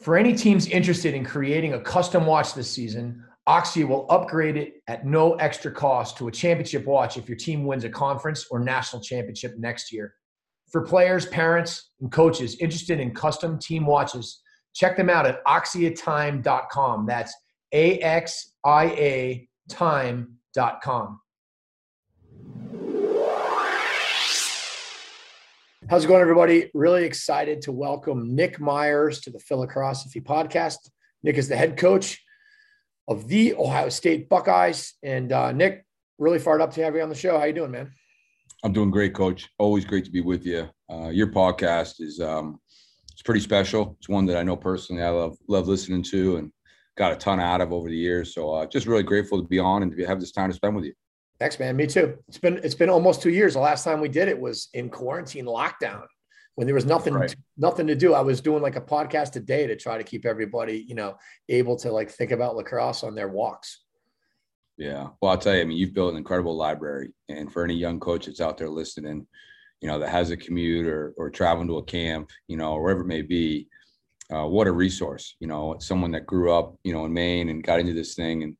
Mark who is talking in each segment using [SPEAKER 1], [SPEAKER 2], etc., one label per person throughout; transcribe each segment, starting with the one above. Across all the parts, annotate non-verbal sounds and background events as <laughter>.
[SPEAKER 1] For any teams interested in creating a custom watch this season, Axia will upgrade it at no extra cost to a championship watch if your team wins a conference or national championship next year. For players, parents, and coaches interested in custom team watches, check them out at axiatime.com. That's A X I A time.com. How's it going, everybody? Really excited to welcome Nick Myers to the Philocrosophy podcast. Nick is the head coach of the Ohio State Buckeyes. And uh, Nick, really fired up to have you on the show. How you doing, man?
[SPEAKER 2] I'm doing great, coach. Always great to be with you. Uh, your podcast is um, it's pretty special. It's one that I know personally. I love love listening to and got a ton out of over the years. So uh, just really grateful to be on and to have this time to spend with you.
[SPEAKER 1] Thanks, man. Me too. It's been it's been almost two years. The last time we did it was in quarantine lockdown when there was nothing right. nothing to do. I was doing like a podcast a day to try to keep everybody, you know, able to like think about lacrosse on their walks.
[SPEAKER 2] Yeah. Well, I'll tell you, I mean, you've built an incredible library. And for any young coach that's out there listening, you know, that has a commute or or traveling to a camp, you know, wherever it may be, uh, what a resource, you know, someone that grew up, you know, in Maine and got into this thing and,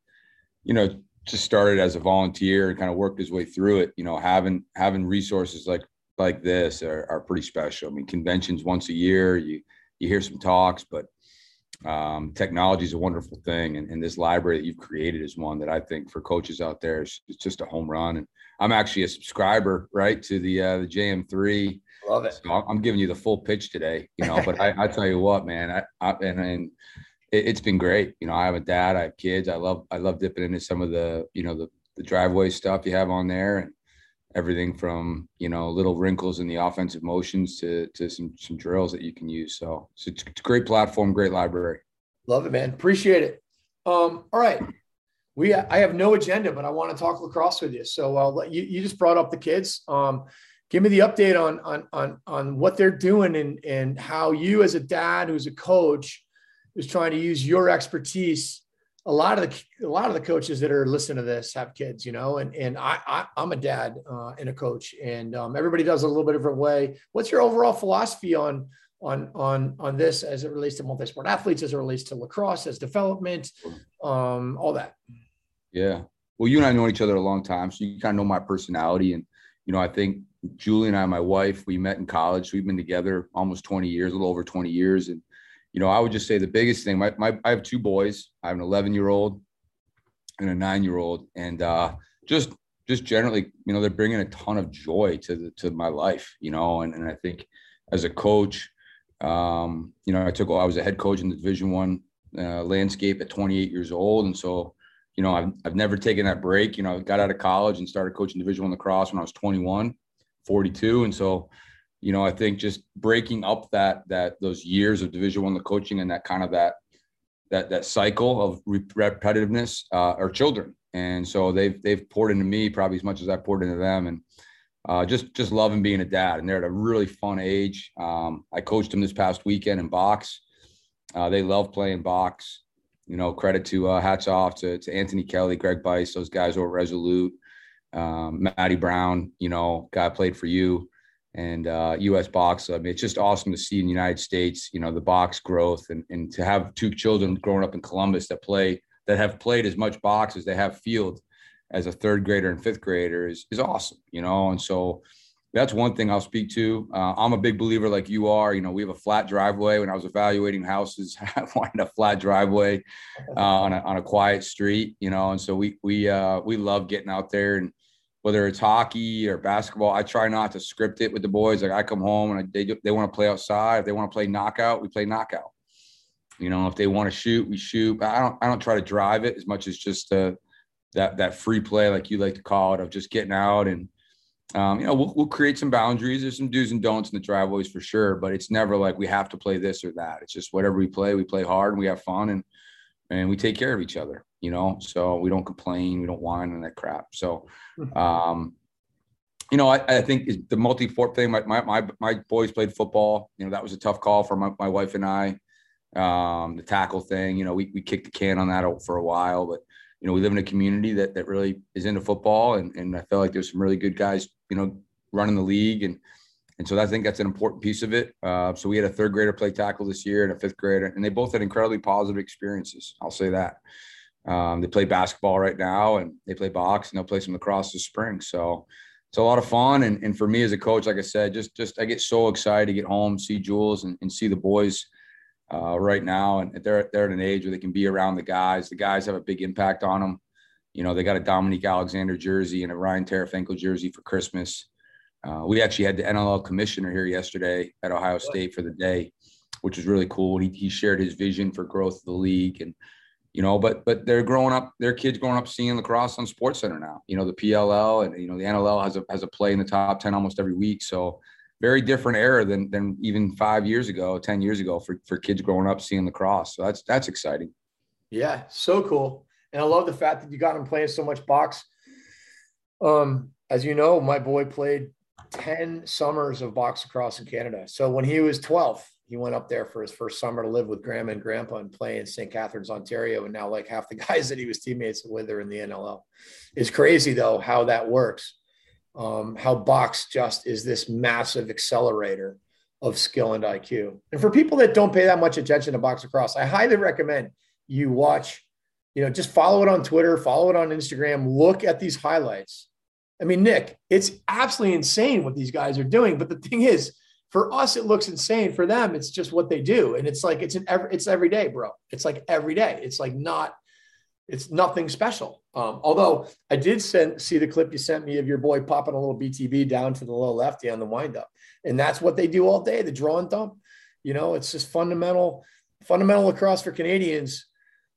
[SPEAKER 2] you know, just started as a volunteer and kind of worked his way through it. You know, having having resources like like this are, are pretty special. I mean, conventions once a year, you you hear some talks, but um, technology is a wonderful thing, and, and, this library that you've created is one that I think for coaches out there is it's just a home run. And I'm actually a subscriber, right, to the uh, the JM3.
[SPEAKER 1] Love it.
[SPEAKER 2] So I'm giving you the full pitch today, you know. but I, I tell you what, man, I, I and, and it, has been great. You know, I have a dad, I have kids. I love I love dipping into some of the you know the the driveway stuff you have on there and everything from you know little wrinkles in the offensive motions to to some some drills that you can use. So, so it's, it's a great platform, great library.
[SPEAKER 1] Love it, man. Appreciate it. Um, all right. We, I have no agenda, but I want to talk lacrosse with you. So I'll let you, you just brought up the kids. Um, give me the update on, on, on, on what they're doing and, and how you as a dad, who's a coach, is trying to use your expertise. A lot of the a lot of the coaches that are listening to this have kids, you know, and and I, I am a dad uh, and a coach, and um, everybody does it a little bit different way. What's your overall philosophy on on on on this as it relates to multi-sport athletes, as it relates to lacrosse, as development, um, all that?
[SPEAKER 2] Yeah, well, you and I know each other a long time, so you kind of know my personality, and you know, I think Julie and I, my wife, we met in college. We've been together almost 20 years, a little over 20 years, and you know, I would just say the biggest thing. My, my I have two boys. I have an 11 year old and a nine year old, and uh, just just generally, you know, they're bringing a ton of joy to the, to my life. You know, and and I think as a coach, um, you know, I took I was a head coach in the Division One uh, landscape at 28 years old, and so you know, I've, I've never taken that break. You know, I got out of college and started coaching Division One lacrosse when I was 21, 42, and so you know, I think just breaking up that that those years of Division One, the coaching, and that kind of that that that cycle of repetitiveness uh, are children, and so they've they've poured into me probably as much as I poured into them, and uh, just just loving being a dad. And they're at a really fun age. Um, I coached them this past weekend in box. Uh, they love playing box. You know, credit to uh, hats off to, to Anthony Kelly, Greg Bice, those guys over Resolute, um, Matty Brown. You know, guy played for you and uh, U.S. box. I mean, it's just awesome to see in the United States, you know, the box growth and, and to have two children growing up in Columbus that play that have played as much box as they have field as a third grader and fifth grader is is awesome, you know. And so that's one thing I'll speak to. Uh, I'm a big believer, like you are. You know, we have a flat driveway. When I was evaluating houses, <laughs> I wanted a flat driveway uh, on a on a quiet street. You know, and so we we uh, we love getting out there and whether it's hockey or basketball, I try not to script it with the boys. Like I come home and they they want to play outside. If they want to play knockout, we play knockout. You know, if they want to shoot, we shoot. But I don't I don't try to drive it as much as just uh, that that free play, like you like to call it, of just getting out and um, you know we'll, we'll create some boundaries. There's some do's and don'ts in the driveways for sure, but it's never like we have to play this or that. It's just whatever we play, we play hard and we have fun and and we take care of each other you know, so we don't complain, we don't whine and that crap. So, hmm. um, you know, I, I think the multi-sport thing, my, my, my, my, boys played football, you know, that was a tough call for my, my wife and I, um, the tackle thing, you know, we, we kicked the can on that for a while, but, you know, we live in a community that, that really is into football. And, and I felt like there's some really good guys, you know, running the league. And, and so I think that's an important piece of it. Uh, so we had a third grader play tackle this year and a fifth grader, and they both had incredibly positive experiences. I'll say that. Um, they play basketball right now and they play box and they'll play some lacrosse this spring. So it's a lot of fun. And, and for me as a coach, like I said, just just I get so excited to get home, see Jules and, and see the boys uh, right now. And they're they're at an age where they can be around the guys. The guys have a big impact on them. You know, they got a Dominique Alexander jersey and a Ryan Terefenko jersey for Christmas. Uh, we actually had the NLL commissioner here yesterday at Ohio State for the day, which was really cool. He, he shared his vision for growth of the league and you know, but but they're growing up, their kids growing up seeing lacrosse on Sports Center now. You know, the PLL and you know the NLL has a has a play in the top ten almost every week. So very different era than than even five years ago, ten years ago for for kids growing up seeing lacrosse. So that's that's exciting.
[SPEAKER 1] Yeah, so cool, and I love the fact that you got him playing so much box. Um, as you know, my boy played ten summers of box across in Canada. So when he was twelve, he went up there for his first summer to live with grandma and grandpa and play in St. Catharines, Ontario. And now like half the <laughs> guys that he was teammates with are in the NLL. It's crazy though how that works. Um, how box just is this massive accelerator of skill and IQ. And for people that don't pay that much attention to box across, I highly recommend you watch, you know, just follow it on Twitter, follow it on Instagram, look at these highlights. I mean, Nick, it's absolutely insane what these guys are doing. But the thing is, for us it looks insane. For them it's just what they do and it's like it's an every it's every day bro. It's like every day. It's like not it's nothing special. Um, although i did send see the clip you sent me of your boy popping a little btb down to the low lefty on the windup and that's what they do all day the draw and dump. You know it's just fundamental fundamental lacrosse for canadians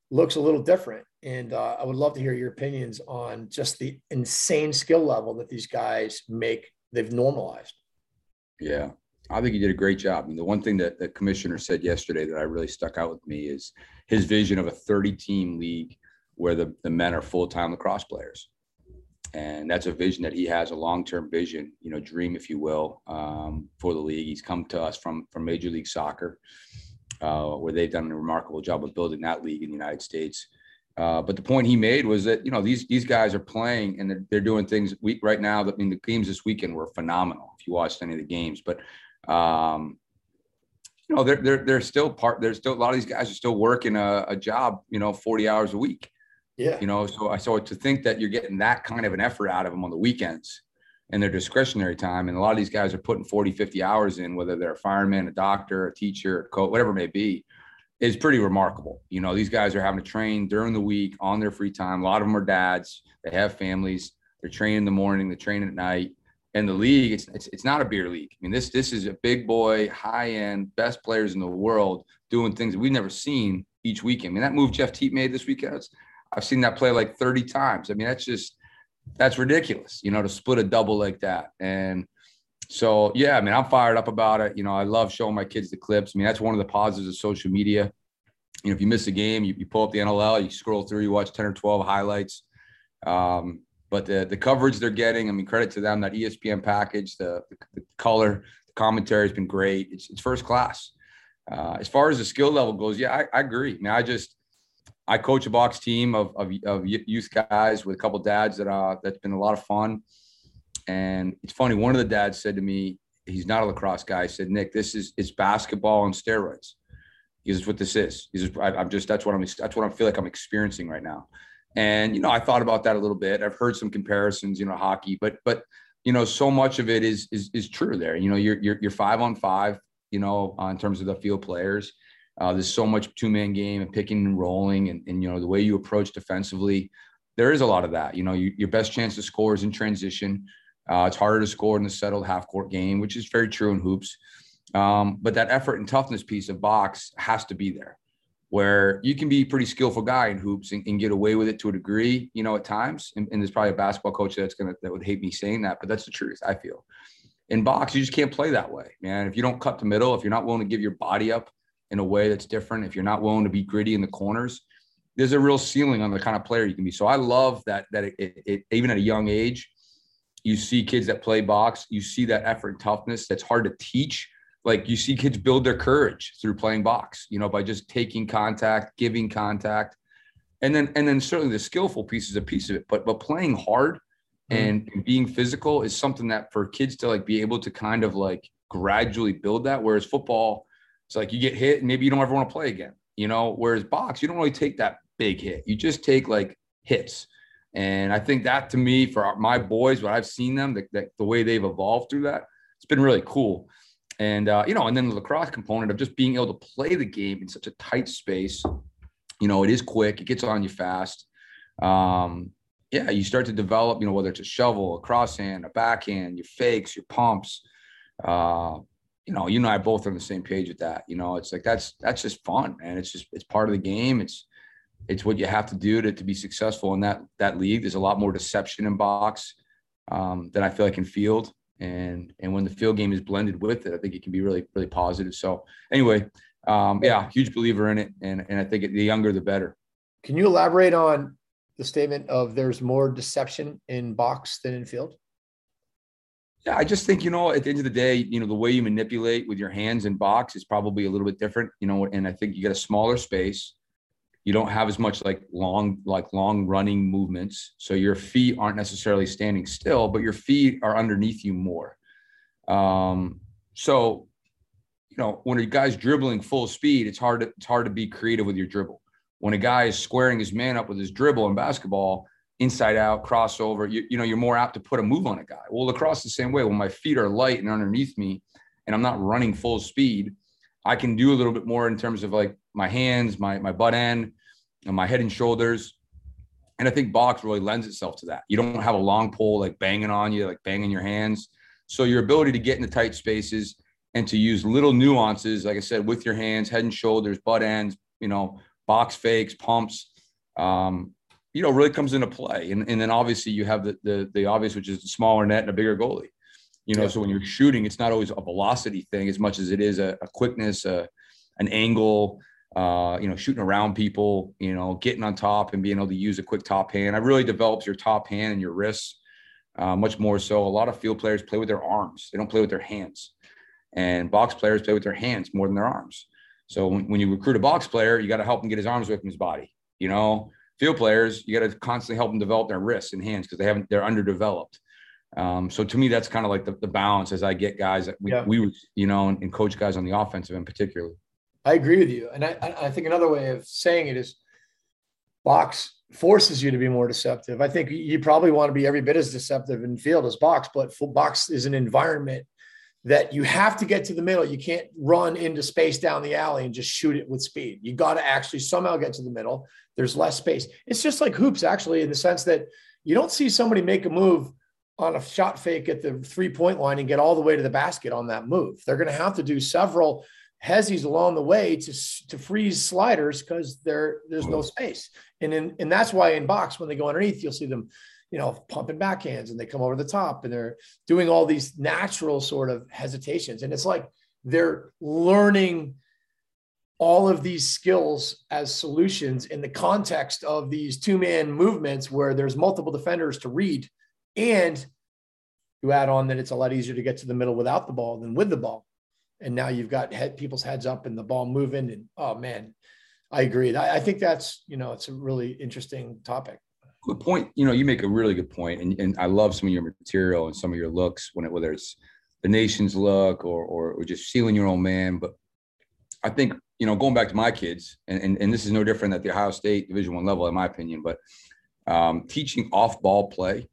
[SPEAKER 1] looks a little different and uh, i would love to hear your opinions on just the insane skill level that these guys make they've normalized
[SPEAKER 2] yeah I think he did a great job. Mean, the one thing that the commissioner said yesterday that I really stuck out with me is his vision of a 30 team league where the, the men are full time lacrosse players. And that's a vision that he has, a long term vision, you know, dream, if you will, um, for the league. He's come to us from, from Major League Soccer, uh, where they've done a remarkable job of building that league in the United States. Uh, but the point he made was that you know these these guys are playing and they're, they're doing things we, right now. I mean, the games this weekend were phenomenal. If you watched any of the games, but um, you know, they're, they're, they're still part, there's still a lot of these guys are still working a, a job, you know, 40 hours a week.
[SPEAKER 1] Yeah.
[SPEAKER 2] You know, so I so to think that you're getting that kind of an effort out of them on the weekends and their discretionary time. And a lot of these guys are putting 40, 50 hours in, whether they're a fireman, a doctor, a teacher, a coach, whatever it may be, is pretty remarkable. You know, these guys are having to train during the week on their free time. A lot of them are dads, they have families, they're training in the morning, they're training at night and the league, it's, it's it's not a beer league. I mean, this this is a big boy, high end, best players in the world doing things we've never seen each weekend. I mean, that move Jeff Teat made this weekend, I've seen that play like 30 times. I mean, that's just that's ridiculous, you know, to split a double like that. And so, yeah, I mean, I'm fired up about it. You know, I love showing my kids the clips. I mean, that's one of the positives of social media. You know, if you miss a game, you, you pull up the NLL, you scroll through, you watch 10 or 12 highlights. Um, but the, the coverage they're getting, I mean, credit to them. That ESPN package, the, the, color, the commentary has been great. It's, it's first class. uh, as far as the skill level goes, yeah, I, I agree. Mean, I just I coach a box team of, of, of youth guys with a couple dads that uh that's been a lot of fun. And it's funny, one of the dads said to me, he's not a lacrosse guy. He said, Nick, this is it's basketball on steroids. He says, what this is. He says, I, I'm just that's what I'm that's what I feel like I'm experiencing right now. And you know, I thought about that a little bit. I've heard some comparisons, you know, hockey, but but you know, so much of it is is is true there. You know, you're you're, you're five on five, you know, uh, in terms of the field players. Uh, there's so much two man game and picking and rolling, and, and you know the way you approach defensively. There is a lot of that. You know, you, your best chance to score is in transition. Uh, it's harder to score in the settled half court game, which is very true in hoops. Um, but that effort and toughness piece of box has to be there, where you can be a pretty skillful guy in hoops and, and get away with it to a degree, you know, at times. And, and there's probably a basketball coach that's gonna that would hate me saying that, but that's the truth. I feel in box, you just can't play that way, man. If you don't cut the middle, if you're not willing to give your body up in a way that's different, if you're not willing to be gritty in the corners, there's a real ceiling on the kind of player you can be. So I love that that it, it, it, even at a young age, you see kids that play box, you see that effort and toughness that's hard to teach. Like you see kids build their courage through playing box, you know, by just taking contact, giving contact. And then and then certainly the skillful piece is a piece of it, but but playing hard mm-hmm. and being physical is something that for kids to like be able to kind of like gradually build that. Whereas football, it's like you get hit and maybe you don't ever want to play again, you know. Whereas box, you don't really take that big hit. You just take like hits. And I think that to me, for my boys, what I've seen them, the, the, the way they've evolved through that, it's been really cool. And, uh, you know, and then the lacrosse component of just being able to play the game in such a tight space. You know, it is quick, it gets on you fast. Um, yeah, you start to develop, you know, whether it's a shovel, a crosshand, a backhand, your fakes, your pumps. Uh, you know, you and I both are on the same page with that. You know, it's like that's that's just fun, and it's just it's part of the game. It's it's what you have to do to, to be successful in that that league. There's a lot more deception in box um, than I feel like in field, and and when the field game is blended with it, I think it can be really really positive. So anyway, um, yeah, huge believer in it, and and I think the younger the better.
[SPEAKER 1] Can you elaborate on the statement of there's more deception in box than in field?
[SPEAKER 2] Yeah, I just think, you know, at the end of the day, you know, the way you manipulate with your hands in box is probably a little bit different, you know, and I think you get a smaller space. You don't have as much like long, like long running movements. So your feet aren't necessarily standing still, but your feet are underneath you more. Um, so, you know, when a guy's dribbling full speed, it's hard to, it's hard to be creative with your dribble when a guy is squaring his man up with his dribble in basketball, inside out, crossover, you, you know, you're more apt to put a move on a guy. Well, lacrosse the same way. When my feet are light and underneath me and I'm not running full speed, I can do a little bit more in terms of like my hands, my my butt end, and my head and shoulders. And I think box really lends itself to that. You don't have a long pole like banging on you, like banging your hands. So your ability to get into tight spaces and to use little nuances, like I said, with your hands, head and shoulders, butt ends, you know, box fakes, pumps, um, you know, really comes into play. And, and then obviously you have the, the, the obvious, which is the smaller net and a bigger goalie. You know, yeah. so when you're shooting, it's not always a velocity thing as much as it is a, a quickness, a, an angle, uh, you know, shooting around people, you know, getting on top and being able to use a quick top hand. It really develops your top hand and your wrists uh, much more so. A lot of field players play with their arms; they don't play with their hands. And box players play with their hands more than their arms. So when, when you recruit a box player, you got to help him get his arms away from his body. You know, field players, you got to constantly help them develop their wrists and hands because they haven't, they're underdeveloped. Um, so to me, that's kind of like the, the, balance as I get guys that we, yeah. we you know, and, and, coach guys on the offensive end particularly.
[SPEAKER 1] I agree with you. And I, I think another way of saying it is box forces you to be more deceptive. I think you probably want to be every bit as deceptive in field as box, but box is an environment that you have to get to the middle. You can't run into space down the alley and just shoot it with speed. You got to actually somehow get to the middle. There's less space. It's just like hoops, actually, in the sense that you don't see somebody make a move on a shot fake at the three point line and get all the way to the basket on that move. They're going to have to do several hezzies along the way to, to freeze sliders because there there's no mm. space. And in, and that's why in box, when they go underneath, you'll see them you know, pumping backhands and they come over the top and they're doing all these natural sort of hesitations. And it's like they're learning all of these skills as solutions in the context of these two man movements where there's multiple defenders to read. And you add on that it's a lot easier to get to the middle without the ball than with the ball. and now you've got head, people's heads up and the ball moving. And oh man, I agree. I, I think that's you know it's a really interesting topic.
[SPEAKER 2] Good point. You know, you make a really good point, and, and I love some of your material and some of your looks when it whether it's the nation's look or or, or just sealing your own man. But I think you know going back to my kids, and and, and this is no different at the Ohio State Division One level, in my opinion. But um, teaching off ball play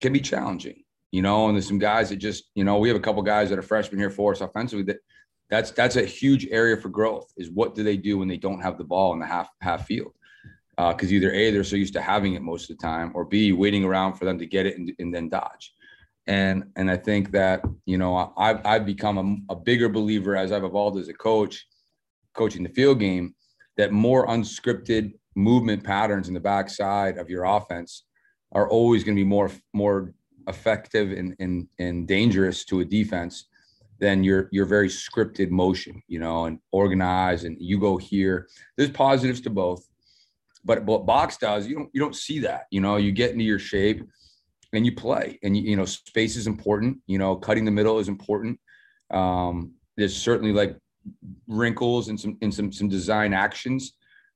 [SPEAKER 2] can be challenging you know, and there's some guys that just, you know, we have a couple guys that are freshmen here for us offensively that that's that's a huge area for growth is what do they do when they don't have the ball in the half half field because uh, either a they're so used to having it most of the time or b waiting around for them to get it and, and then dodge and and i think that you know i've, I've become a, a bigger believer as i've evolved as a coach coaching the field game that more unscripted movement patterns in the backside of your offense are always going to be more more effective and, and, and dangerous to a defense than your your very scripted motion, you know, and organized and you go here. There's positives to both. But what box does, you don't you don't see that. You know, you get into your shape and you play. And you, you know, space is important. You know, cutting the middle is important. Um, there's certainly like wrinkles and some and some some design actions.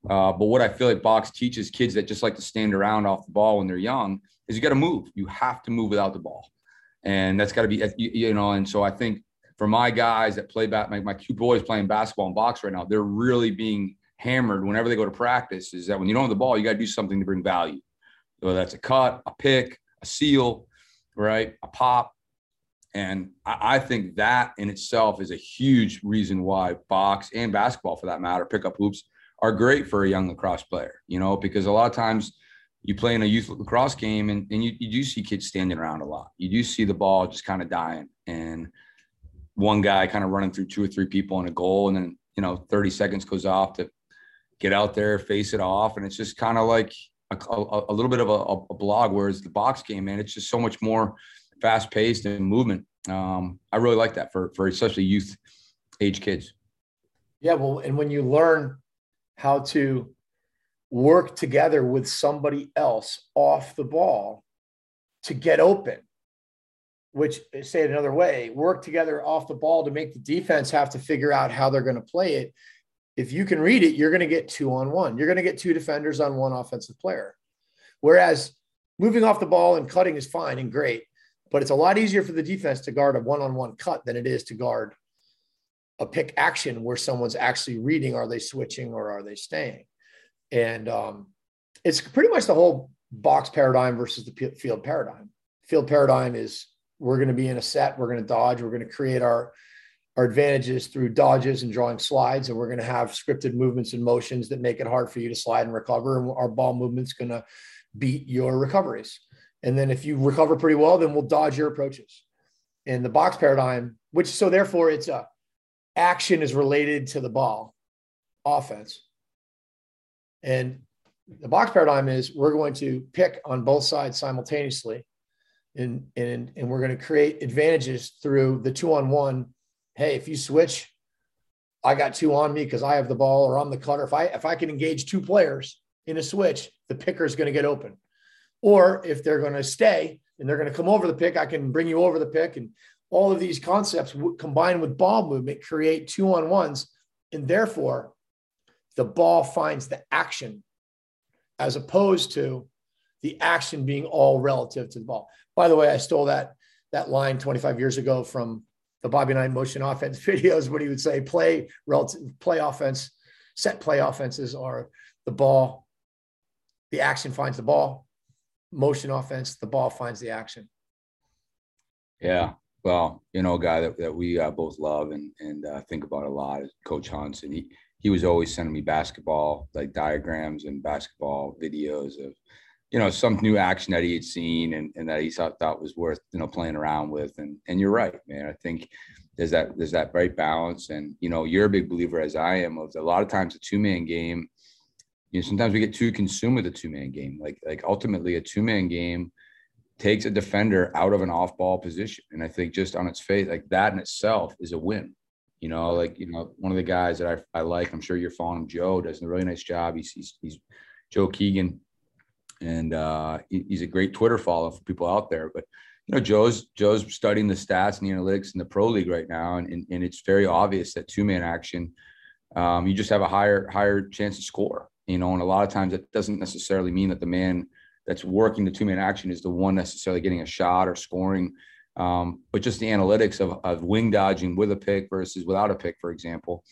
[SPEAKER 2] Uh, but what I feel like box teaches kids that just like to stand around off the ball when they're young is you got to move. You have to move without the ball, and that's got to be you know. And so I think for my guys that play back, my, my two boys playing basketball and box right now, they're really being hammered whenever they go to practice. Is that when you don't have the ball, you got to do something to bring value. Whether that's a cut, a pick, a seal, right, a pop. And I, I think that in itself is a huge reason why box and basketball, for that matter, pickup hoops are great for a young lacrosse player. You know, because a lot of times you play in a youth lacrosse game and, and you, you do see kids standing around a lot. You do see the ball just kind of dying and one guy kind of running through two or three people in a goal. And then, you know, 30 seconds goes off to get out there, face it off. And it's just kind of like a, a, a, little bit of a, a blog, whereas the box game, man, it's just so much more fast paced and movement. Um, I really like that for, for especially youth age kids.
[SPEAKER 1] Yeah. Well, and when you learn how to work together with somebody else off the ball to get open which say it another way work together off the ball to make the defense have to figure out how they're going to play it if you can read it you're going to get two on one. You're going to get two defenders on one offensive player. Whereas moving off the ball and cutting is fine and great but it's a lot easier for the defense to guard a one-on-one cut than it is to guard a pick action where someone's actually reading are they switching or are they staying? And um, it's pretty much the whole box paradigm versus the field paradigm. Field paradigm is we're going to be in a set, we're going to dodge, we're going to create our our advantages through dodges and drawing slides, and we're going to have scripted movements and motions that make it hard for you to slide and recover. And our ball movement's going to beat your recoveries. And then if you recover pretty well, then we'll dodge your approaches. In the box paradigm, which so therefore it's a action is related to the ball offense and the box paradigm is we're going to pick on both sides simultaneously and, and, and we're going to create advantages through the two on one. Hey, if you switch, I got two on me because I have the ball or I'm the cutter. If I if I can engage two players in a switch, the picker is going to get open. Or if they're going to stay and they're going to come over the pick, I can bring you over the pick. And all of these concepts combined with ball movement create two on ones. And therefore, the ball finds the action as opposed to the action being all relative to the ball. By the way, I stole that that line 25 years ago from the Bobby Knight motion offense <laughs> videos when he would say play relative play offense, set play offenses are the ball, the action finds the ball, motion offense, the ball finds the action.
[SPEAKER 2] Yeah. Well, you know, a guy that, that we uh, both love and, and uh, think about a lot is Coach Hunts. And he, he was always sending me basketball like diagrams and basketball videos of you know some new action that he had seen and, and that he thought, thought was worth you know playing around with. And and you're right man. I think there's that there's that right balance. And you know you're a big believer as i am of a lot of times a two-man game you know sometimes we get too consumed with a two-man game. Like like ultimately a two-man game takes a defender out of an off-ball position. And i think just on its face like that in itself is a win. You know, like you know, one of the guys that I, I like, I'm sure you're following him. Joe does a really nice job. He's he's, he's Joe Keegan, and uh, he's a great Twitter follow for people out there. But you know, Joe's Joe's studying the stats and the analytics in the pro league right now, and, and, and it's very obvious that two man action, um, you just have a higher higher chance to score. You know, and a lot of times that doesn't necessarily mean that the man that's working the two man action is the one necessarily getting a shot or scoring. Um, but just the analytics of, of wing dodging with a pick versus without a pick, for example,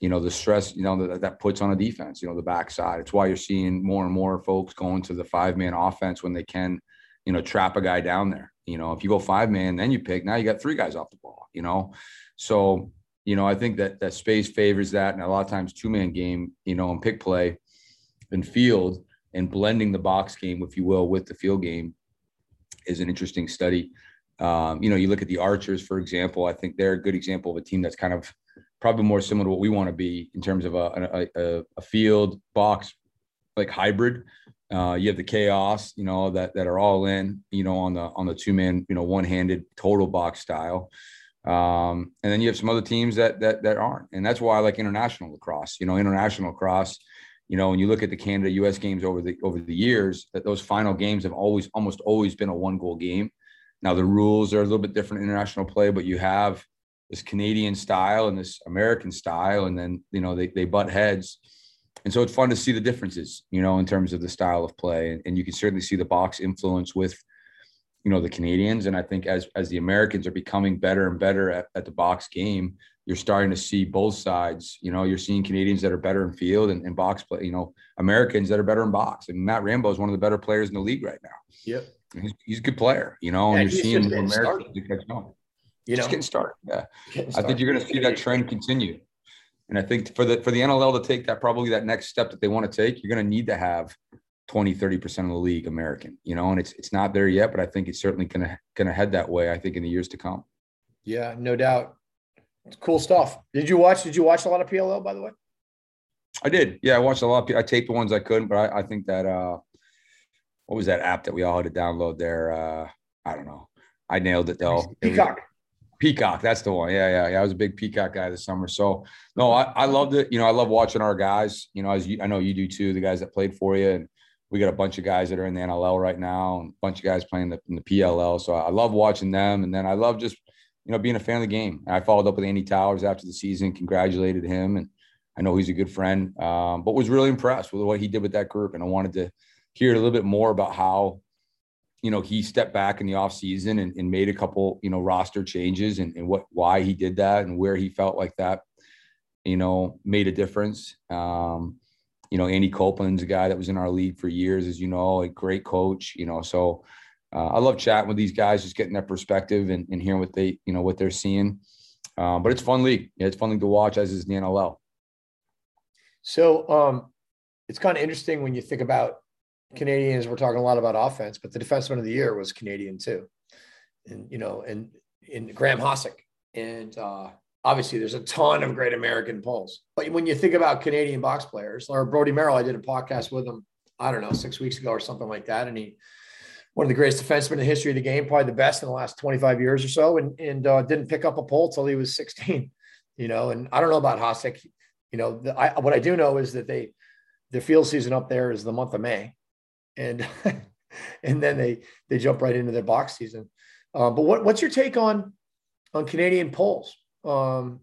[SPEAKER 2] you know, the stress, you know, that, that puts on a defense, you know, the backside. It's why you're seeing more and more folks going to the five man offense when they can, you know, trap a guy down there. You know, if you go five man, then you pick, now you got three guys off the ball, you know? So, you know, I think that that space favors that. And a lot of times two man game, you know, and pick play and field and blending the box game, if you will, with the field game is an interesting study. Um, you know, you look at the Archers, for example, I think they're a good example of a team that's kind of probably more similar to what we want to be in terms of a, a, a field box like hybrid uh, you have the chaos, you know, that that are all in, you know, on the on the two man, you know, one handed total box style. Um, and then you have some other teams that that that aren't, and that's why I like international lacrosse. You know, international lacrosse. You know, when you look at the Canada U.S. games over the over the years, that those final games have always almost always been a one goal game. Now the rules are a little bit different international play, but you have this Canadian style and this American style, and then you know they they butt heads and so it's fun to see the differences, you know, in terms of the style of play, and, and you can certainly see the box influence with, you know, the Canadians. And I think as as the Americans are becoming better and better at, at the box game, you're starting to see both sides. You know, you're seeing Canadians that are better in field and, and box play. You know, Americans that are better in box. And Matt Rambo is one of the better players in the league right now.
[SPEAKER 1] Yep,
[SPEAKER 2] he's, he's a good player. You know, yeah, and you're seeing Americans catch on. You know, just getting started. Yeah, getting started. I think you're going to see that trend continue. And I think for the for the NLL to take that probably that next step that they want to take, you're going to need to have 20, 30% of the league American, you know, and it's it's not there yet, but I think it's certainly gonna gonna head that way, I think, in the years to come.
[SPEAKER 1] Yeah, no doubt. It's cool stuff. Did you watch did you watch a lot of PLL by the way?
[SPEAKER 2] I did. Yeah, I watched a lot. Of, I taped the ones I couldn't, but I, I think that uh what was that app that we all had to download there? Uh I don't know. I nailed it though.
[SPEAKER 1] Peacock.
[SPEAKER 2] Peacock, that's the one. Yeah, yeah, yeah. I was a big Peacock guy this summer. So no, I, I loved it. You know, I love watching our guys. You know, as you, I know you do too. The guys that played for you, and we got a bunch of guys that are in the NLL right now, and a bunch of guys playing the, in the PLL. So I love watching them, and then I love just you know being a fan of the game. I followed up with Andy Towers after the season, congratulated him, and I know he's a good friend. Um, but was really impressed with what he did with that group, and I wanted to hear a little bit more about how you know, he stepped back in the offseason and, and made a couple, you know, roster changes and, and what why he did that and where he felt like that, you know, made a difference. Um, you know, Andy Copeland's a guy that was in our league for years, as you know, a great coach, you know. So uh, I love chatting with these guys, just getting their perspective and, and hearing what they, you know, what they're seeing. Um, but it's fun league. Yeah, it's fun league to watch, as is the NLL.
[SPEAKER 1] So um, it's kind of interesting when you think about Canadians, we're talking a lot about offense, but the defenseman of the year was Canadian too. And, you know, and in Graham Hossack. And uh, obviously there's a ton of great American polls. But when you think about Canadian box players, or Brodie Merrill, I did a podcast with him, I don't know, six weeks ago or something like that. And he, one of the greatest defensemen in the history of the game, probably the best in the last 25 years or so, and, and uh, didn't pick up a poll till he was 16, you know, and I don't know about Hossack. You know, the, I, what I do know is that they, the field season up there is the month of May and <laughs> and then they they jump right into their box season. Uh, but what, what's your take on on Canadian polls? Um,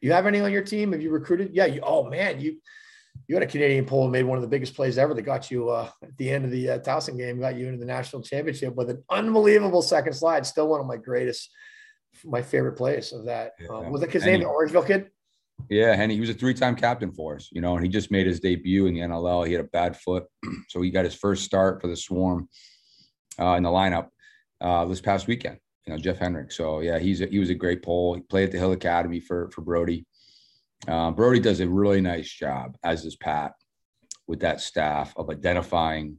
[SPEAKER 1] you have any on your team? Have you recruited? Yeah. You, oh man, you you had a Canadian poll and made one of the biggest plays ever that got you uh, at the end of the uh, Towson game, got you into the national championship with an unbelievable second slide. Still one of my greatest, my favorite plays of that. Yeah. Um, was it his name, the Orangeville kid?
[SPEAKER 2] Yeah, and he was a three-time captain for us, you know, and he just made his debut in the NLL. He had a bad foot, <clears throat> so he got his first start for the Swarm uh, in the lineup uh, this past weekend. You know, Jeff Henrick. So yeah, he's a, he was a great pole. He played at the Hill Academy for for Brodie. Uh, Brodie does a really nice job, as does Pat, with that staff of identifying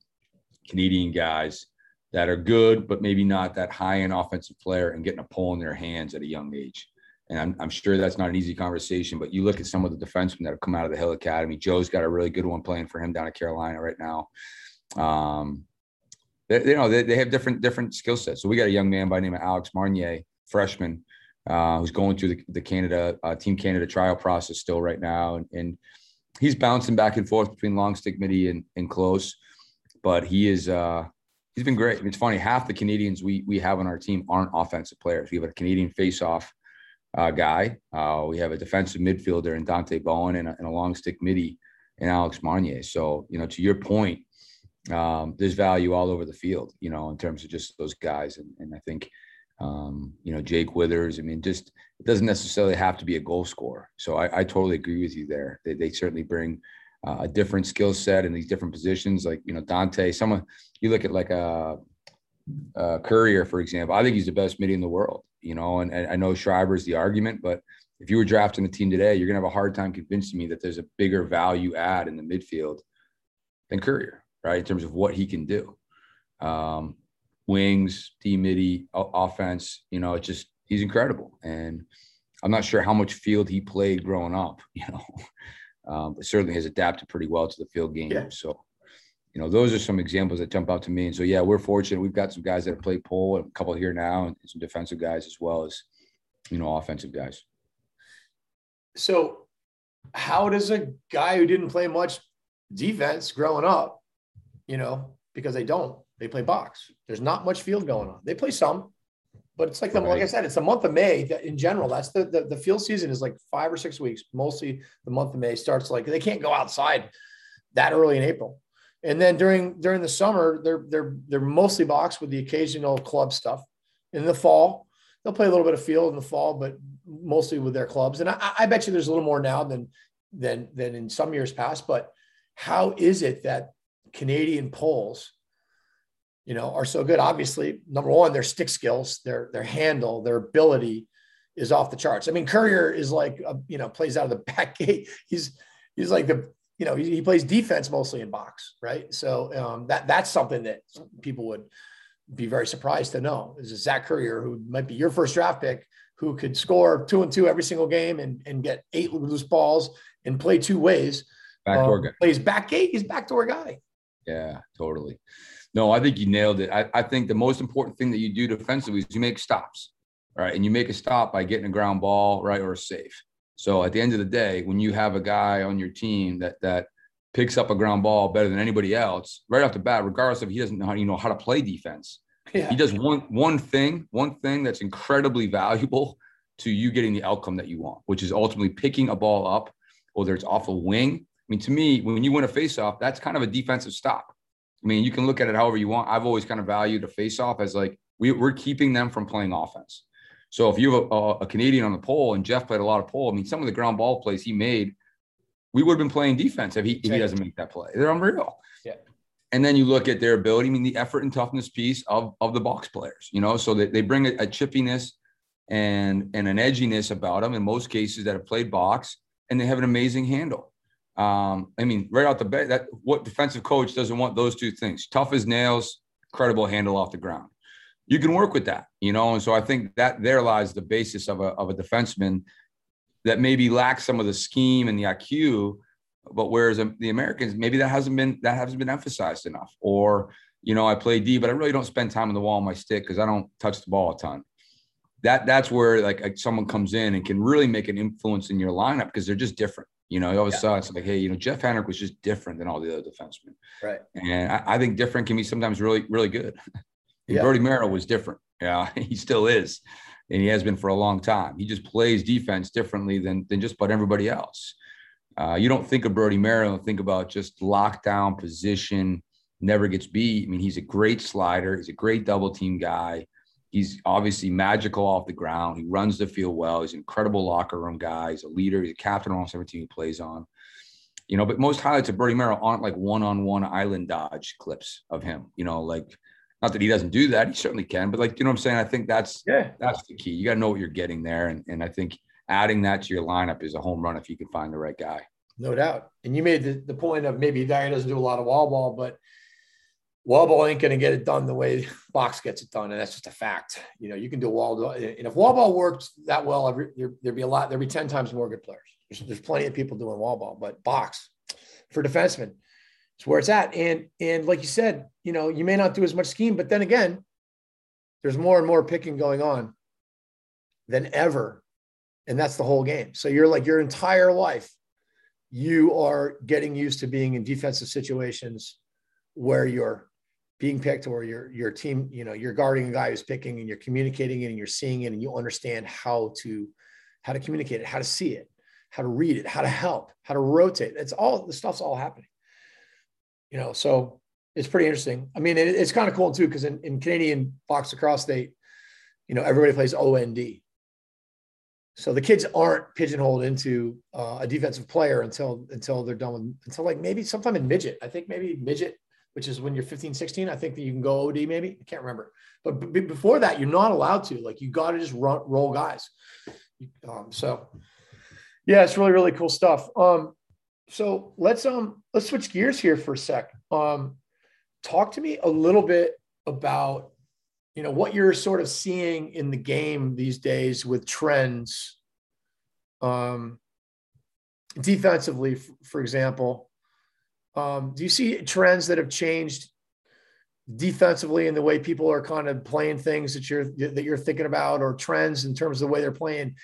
[SPEAKER 2] Canadian guys that are good, but maybe not that high end offensive player and getting a pull in their hands at a young age. And I'm, I'm sure that's not an easy conversation, but you look at some of the defensemen that have come out of the Hill Academy. Joe's got a really good one playing for him down at Carolina right now. Um, they, you know, they, they have different different skill sets. So we got a young man by the name of Alex Marinier, freshman, uh, who's going through the, the Canada uh, Team Canada trial process still right now, and, and he's bouncing back and forth between long stick midi and, and close, but he is uh, he's been great. It's funny. Half the Canadians we we have on our team aren't offensive players. We have a Canadian face-off uh, guy. Uh, we have a defensive midfielder in Dante Bowen and a, and a long stick midi in Alex Marinier. So you know, to your point, um, there's value all over the field. You know, in terms of just those guys, and, and I think um, you know Jake Withers. I mean, just it doesn't necessarily have to be a goal scorer. So I, I totally agree with you there. They, they certainly bring uh, a different skill set in these different positions. Like you know Dante, someone you look at like a, a Currier, for example. I think he's the best midi in the world. You know, and, and I know Schreiber's the argument, but if you were drafting the team today, you're gonna have a hard time convincing me that there's a bigger value add in the midfield than Currier, right? In terms of what he can do. Um, wings, D midi, offense, you know, it's just he's incredible. And I'm not sure how much field he played growing up, <laughs> you know, um, but certainly has adapted pretty well to the field game. Yeah. So, you know, those are some examples that jump out to me. And so, yeah, we're fortunate. We've got some guys that have played pole, a couple here now, and some defensive guys as well as, you know, offensive guys.
[SPEAKER 1] So, how does a guy who didn't play much defense growing up, you know, because they don't, they play box. There's not much field going on. They play some, but it's like the right. like I said, it's the month of May that in general. That's the, the the field season is like five or six weeks. Mostly the month of May starts like they can't go outside that early in April. And then during during the summer, they're they're they're mostly boxed with the occasional club stuff. In the fall, they'll play a little bit of field in the fall, but mostly with their clubs. And I, I bet you there's a little more now than than than in some years past. But how is it that Canadian poles you know, are so good. Obviously, number one, their stick skills, their their handle, their ability is off the charts. I mean, Currier is like, a, you know, plays out of the <laughs> back gate. He's he's like the, you know, he, he plays defense mostly in box, right? So um, that that's something that people would be very surprised to know is a Zach Currier, who might be your first draft pick, who could score two and two every single game and, and get eight loose balls and play two ways.
[SPEAKER 2] Backdoor um, guy.
[SPEAKER 1] Plays back gate. He's backdoor guy.
[SPEAKER 2] Yeah, totally. No, I think you nailed it. I, I think the most important thing that you do defensively is you make stops, right? And you make a stop by getting a ground ball, right, or a safe. So at the end of the day, when you have a guy on your team that that picks up a ground ball better than anybody else, right off the bat, regardless of he doesn't know how you know how to play defense, yeah. he does one one thing, one thing that's incredibly valuable to you getting the outcome that you want, which is ultimately picking a ball up, whether it's off a wing. I mean, to me, when you win a faceoff, that's kind of a defensive stop. I mean, you can look at it however you want. I've always kind of valued a face-off as like we, we're keeping them from playing offense. So if you have a, a, Canadian on the pole and Jeff played a lot of pole, I mean, some of the ground ball plays he made, we would have been playing defense if he, if he doesn't make that play. They're unreal.
[SPEAKER 1] Yeah.
[SPEAKER 2] And then you look at their ability, I mean, the effort and toughness piece of, of the box players, you know, so they, they bring a, a chippiness and, and an edginess about them in most cases that have played box and they have an amazing handle. Um, I mean, right out the bat, that what defensive coach doesn't want those two things: tough as nails, credible handle off the ground. You can work with that, you know. And so I think that there lies the basis of a of a defenseman that maybe lacks some of the scheme and the IQ, but whereas the Americans maybe that hasn't been that hasn't been emphasized enough. Or you know, I play D, but I really don't spend time on the wall on my stick because I don't touch the ball a ton. That that's where like someone comes in and can really make an influence in your lineup because they're just different. You know, you always yeah. saw it's like, hey, you know, Jeff Henrick was just different than all the other defensemen.
[SPEAKER 1] Right.
[SPEAKER 2] And I, I think different can be sometimes really, really good. <laughs> yeah. Brodie Merrill was different. <laughs> Yeah, he still is. And he has been for a long time. He just plays defense differently than, than just about everybody else. Uh, you don't think of Brodie Merrill and think about just lockdown position, never gets beat. I mean, he's a great slider. He's a great double team guy. He's obviously magical off the ground. He runs the field well. He's an incredible locker room guy. He's a leader. He's a captain on almost every team he plays on. You know, but most highlights of Brodie Merrill aren't like one-on-one island dodge clips of him. You know, like not that he doesn't do that. He certainly can, but like you know what I'm saying. I think that's yeah that's the key. You got to know what you're getting there, and and I think adding that to your lineup is a home run if you can find the right guy.
[SPEAKER 1] No doubt. And you made the, the point of maybe Dyer doesn't do a lot of wall ball, but wall ball ain't going to get it done the way <laughs> box gets it done, and that's just a fact. You know, you can do wall and if wall ball works that well, every, there, would be a lot. There'd be ten times more good players. There's, there's plenty of people doing wall ball, but box for defensemen, it's where it's at. And and like you said, you know, you may not do as much scheme, but then again, there's more and more picking going on than ever, and that's the whole game. So you're like your entire life, you are getting used to being in defensive situations where you're being picked or your your team, you know, you're guarding a guy who's picking and you're communicating it and you're seeing it and you understand how to how to communicate it, how to see it, how to read it, how to help, how to rotate. It's all the stuff's all happening. You know, so it's pretty interesting. I mean, it, it's kind of cool too because in, in Canadian box lacrosse, they, you know, everybody plays OND. So the kids aren't pigeonholed into uh, a defensive player until until they're done with until like maybe sometime in midget. I think maybe midget which is when you're 15, 16. I think that you can go OD maybe. I can't remember. But b- before that, you're not allowed to. Like you got to just run, roll guys. Um, so yeah, it's really, really cool stuff. Um, so let's um let's switch gears here for a sec. Um, talk to me a little bit about you know what you're sort of seeing in the game these days with trends. Um defensively for example. Um, do you see trends that have changed defensively in the way people are kind of playing things that you're that you're thinking about, or trends in terms of the way they're playing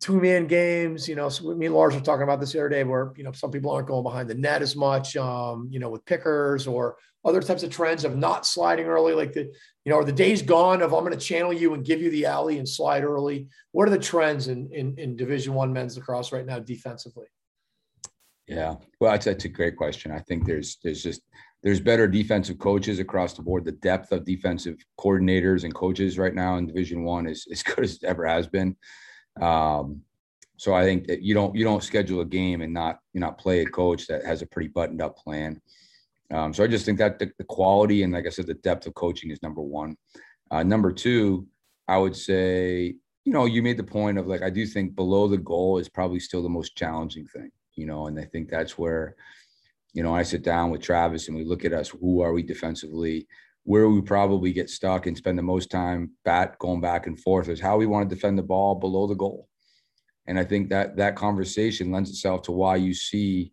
[SPEAKER 1] two man games? You know, so me and Lars were talking about this the other day, where you know some people aren't going behind the net as much. Um, you know, with pickers or other types of trends of not sliding early, like the you know, are the days gone of I'm going to channel you and give you the alley and slide early? What are the trends in in, in Division One men's lacrosse right now defensively?
[SPEAKER 2] Yeah, well, that's, that's a great question. I think there's there's just there's better defensive coaches across the board. The depth of defensive coordinators and coaches right now in Division One is as <laughs> good as it ever has been. Um, so I think that you don't you don't schedule a game and not you not play a coach that has a pretty buttoned up plan. Um, so I just think that the, the, quality and like I said, the depth of coaching is number one. Uh, number two, I would say you know you made the point of like I do think below the goal is probably still the most challenging thing you know, and I think that's where, you know, I sit down with Travis and we look at us, who are we defensively? Where we probably get stuck and spend the most time bat going back and forth is how we want to defend the ball below the goal. And I think that that conversation lends itself to why you see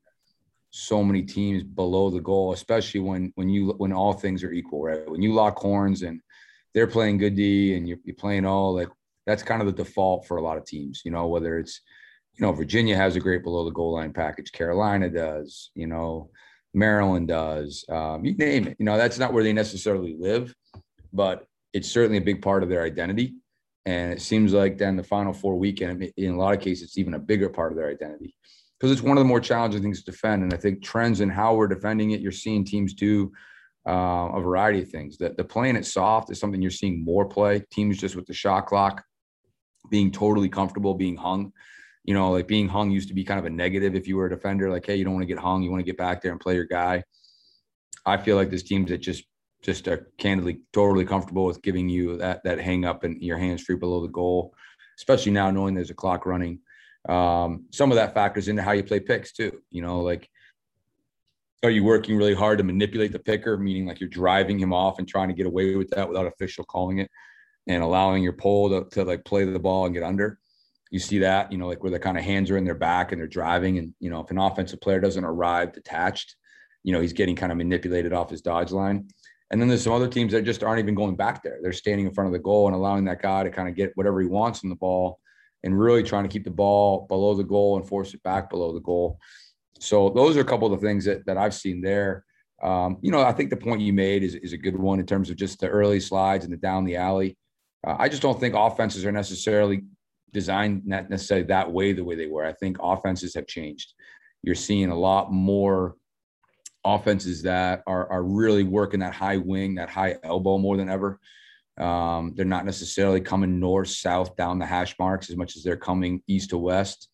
[SPEAKER 2] so many teams below the goal, especially when when you when all things are equal, right? When you lock horns and they're playing good D and you're, you're playing all like that's kind of the default for a lot of teams, you know, whether it's you know, Virginia has a great below the goal line package. Carolina does, you know, Maryland does. Um, you name it. You know, that's not where they necessarily live, but it's certainly a big part of their identity. And it seems like then the Final Four weekend, in a lot of cases, it's even a bigger part of their identity because it's one of the more challenging things to defend. And I think trends in how we're defending it, you're seeing teams do uh, a variety of things. That the playing it soft is something you're seeing more play. Teams just with the shot clock being totally comfortable being hung you know, like being hung used to be kind of a negative if you were a defender, like, hey, you don't want to get hung, you want to get back there and play your guy. I feel like there's teams that just just are candidly totally comfortable with giving you that that hang up and your hands free below the goal, especially now knowing there's a clock running. Um, some of that factors into how you play picks too. You know, like are you working really hard to manipulate the picker, meaning like you're driving him off and trying to get away with that without official calling it and allowing your pole to, to like play the ball and get under? You see that, you know, like where the kind of hands are in their back and they're driving. And, you know, if an offensive player doesn't arrive detached, you know, he's getting kind of manipulated off his dodge line. And then there's some other teams that just aren't even going back there. They're standing in front of the goal and allowing that guy to kind of get whatever he wants in the ball and really trying to keep the ball below the goal and force it back below the goal. So those are a couple of the things that, that I've seen there. Um, you know, I think the point you made is, is a good one in terms of just the early slides and the down the alley. Uh, I just don't think offenses are necessarily designed not necessarily that way the way they were. I think offenses have changed. You're seeing a lot more offenses that are are really working that high wing, that high elbow more than ever. Um, they're not necessarily coming north, south, down the hash marks as much as they're coming east to west.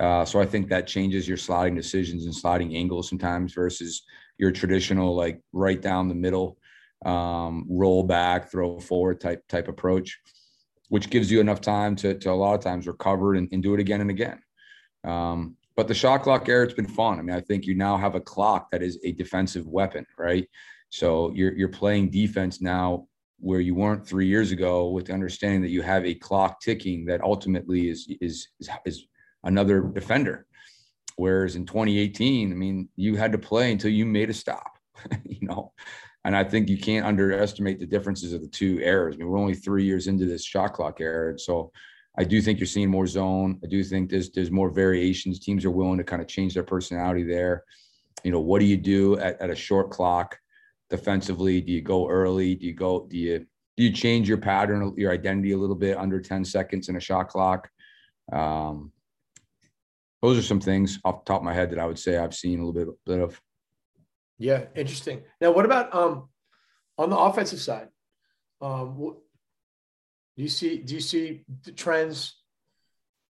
[SPEAKER 2] Uh, so I think that changes your sliding decisions and sliding angles sometimes versus your traditional like right down the middle, um, roll back, throw forward type type approach which gives you enough time to, to a lot of times recover and, and do it again and again. Um, but the shot clock era, it's been fun. I mean, I think you now have a clock that is a defensive weapon, right? So you're you're playing defense now where you weren't three years ago with the understanding that you have a clock ticking that ultimately is is is, is another defender. Whereas in 2018, I mean, you had to play until you made a stop, <laughs> you know, and I think you can't underestimate the differences of the two eras. I mean, we're only three years into this shot clock era. And so I do think you're seeing more zone. I do think there's there's more variations. Teams are willing to kind of change their personality there. You know, what do you do at, at a short clock defensively? Do you go early? Do you go? Do you do you change your pattern, your identity a little bit under 10 seconds in a shot clock? Um, those are some things off the top of my head that I would say I've seen a little bit, bit of.
[SPEAKER 1] Yeah, interesting. Now, what about um, on the offensive side? Um, do you see do you see the trends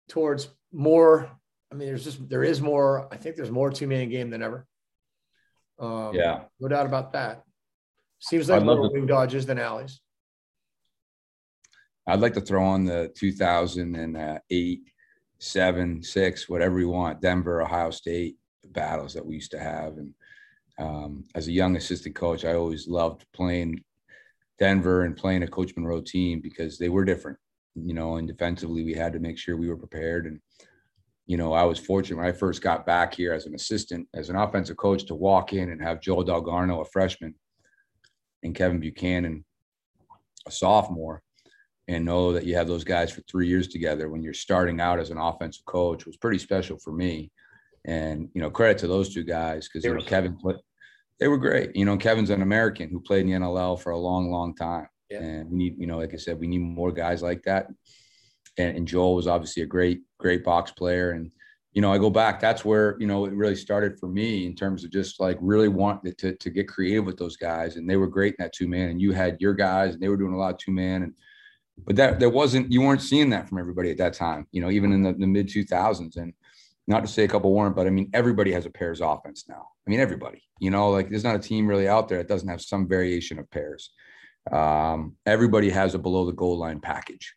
[SPEAKER 1] towards more? I mean, there's just there is more. I think there's more two man game than ever. Um,
[SPEAKER 2] yeah,
[SPEAKER 1] no doubt about that. Seems like more wing dodges than alleys.
[SPEAKER 2] I'd like to throw on the 2008, seven, six, whatever you want, Denver, Ohio State battles that we used to have. And um, as a young assistant coach, I always loved playing Denver and playing a Coach Munro team because they were different, you know, and defensively we had to make sure we were prepared. And, you know, I was fortunate when I first got back here as an assistant, as an offensive coach to walk in and have Joel Dalgarno, a freshman, and Kevin Buchanan, a sophomore and know that you have those guys for three years together when you're starting out as an offensive coach was pretty special for me. And you know, credit to those two guys because you know Kevin put they were great. You know, Kevin's an American who played in the NLL for a long, long time. Yeah. And we need, you know, like I said, we need more guys like that. And, and Joel was obviously a great, great box player. And, you know, I go back, that's where, you know, it really started for me in terms of just like really wanting to, to get creative with those guys. And they were great in that two man. And you had your guys and they were doing a lot of two man. And but that there wasn't you weren't seeing that from everybody at that time you know even in the, the mid 2000s and not to say a couple weren't but i mean everybody has a pairs offense now i mean everybody you know like there's not a team really out there that doesn't have some variation of pairs um, everybody has a below the goal line package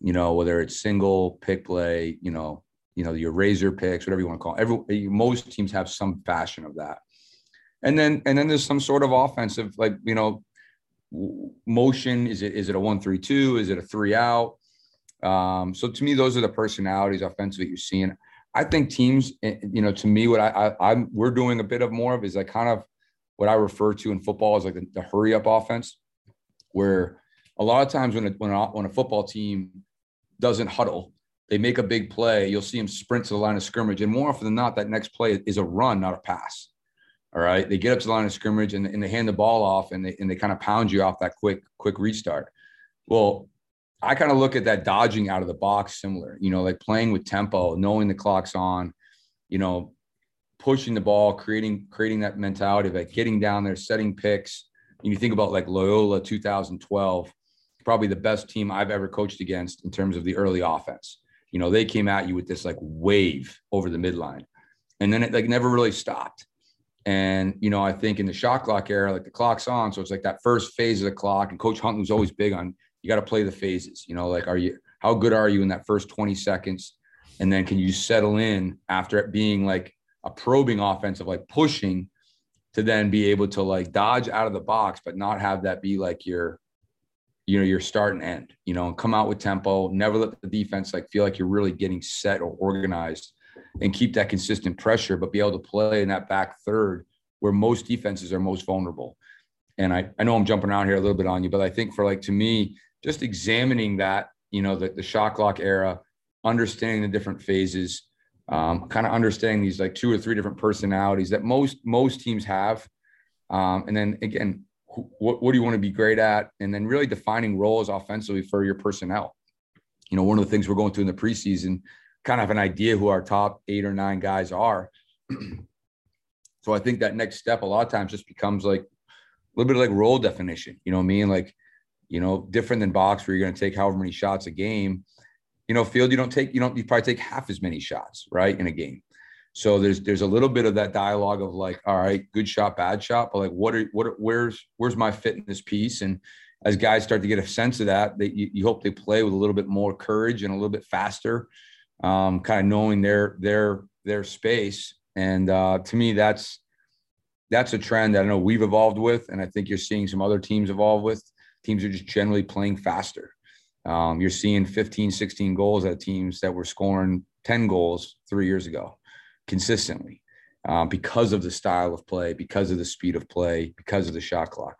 [SPEAKER 2] you know whether it's single pick play you know you know your razor picks whatever you want to call it every most teams have some fashion of that and then and then there's some sort of offensive like you know motion? Is it is it a one three two? Is it a three out? Um, so to me, those are the personalities offensively you're seeing. I think teams, eh, you know, to me, what I, I am we're doing a bit of more of is like kind of what I refer to in football as like the, the hurry up offense, where a lot of times when a, when a, when a football team doesn't huddle, they make a big play. You'll see them sprint to the line of scrimmage, and more often than not, that next play is a run, not a pass. All right. They get up to the line of scrimmage and, and they hand the ball off and they, and they kind of pound you off that quick, quick restart. Well, I kind of look at that dodging out of the box similar, you know, like playing with tempo, knowing the clock's on, you know, pushing the ball, creating, creating that mentality of like getting down there, setting picks. And you think about like Loyola 2012, probably the best team I've ever coached against in terms of the early offense. You know, they came at you with this like wave over the midline. And then it like never really stopped. And, you know, I think in the shot clock era, like the clock's on. So it's like that first phase of the clock. And Coach Hunt was always big on you got to play the phases. You know, like, are you, how good are you in that first 20 seconds? And then can you settle in after it being like a probing offense of like pushing to then be able to like dodge out of the box, but not have that be like your, you know, your start and end, you know, and come out with tempo, never let the defense like feel like you're really getting set or organized and keep that consistent pressure, but be able to play in that back third where most defenses are most vulnerable. And I, I know I'm jumping around here a little bit on you, but I think for like to me, just examining that, you know, the, the shot clock era, understanding the different phases, um, kind of understanding these like two or three different personalities that most most teams have. Um, and then again, what, what do you want to be great at? And then really defining roles offensively for your personnel. You know, one of the things we're going through in the preseason kind of an idea who our top eight or nine guys are. <clears throat> so I think that next step a lot of times just becomes like a little bit of like role definition. You know what I mean? Like, you know, different than box where you're going to take however many shots a game. You know, field you don't take you don't you probably take half as many shots right in a game. So there's there's a little bit of that dialogue of like, all right, good shot, bad shot, but like, what are what are, where's where's my fit in this piece? And as guys start to get a sense of that, that you, you hope they play with a little bit more courage and a little bit faster um, kind of knowing their their their space. And uh, to me, that's that's a trend that I know we've evolved with, and I think you're seeing some other teams evolve with. Teams are just generally playing faster. Um, you're seeing 15, 16 goals at teams that were scoring 10 goals three years ago consistently um, because of the style of play, because of the speed of play, because of the shot clock.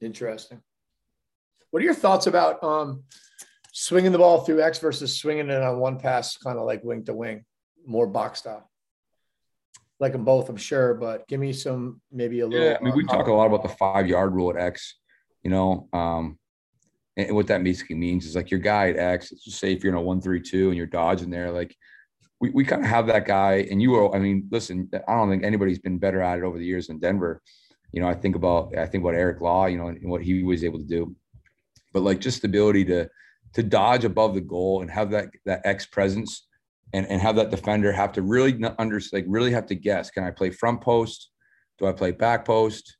[SPEAKER 1] Interesting. What are your thoughts about um, swinging the ball through X versus swinging it on one pass, kind of like wing to wing, more box style? like them both, I'm sure. But give me some maybe a little.
[SPEAKER 2] Yeah, I mean, we talk a lot about the five yard rule at X. You know, um, and what that basically means is like your guy at X. Just say if you're in a one three two and you're dodging there, like we, we kind of have that guy. And you are, I mean, listen, I don't think anybody's been better at it over the years than Denver. You know, I think about I think about Eric Law. You know, and what he was able to do, but like just the ability to to dodge above the goal and have that that X presence and, and have that defender have to really under like really have to guess can i play front post do i play back post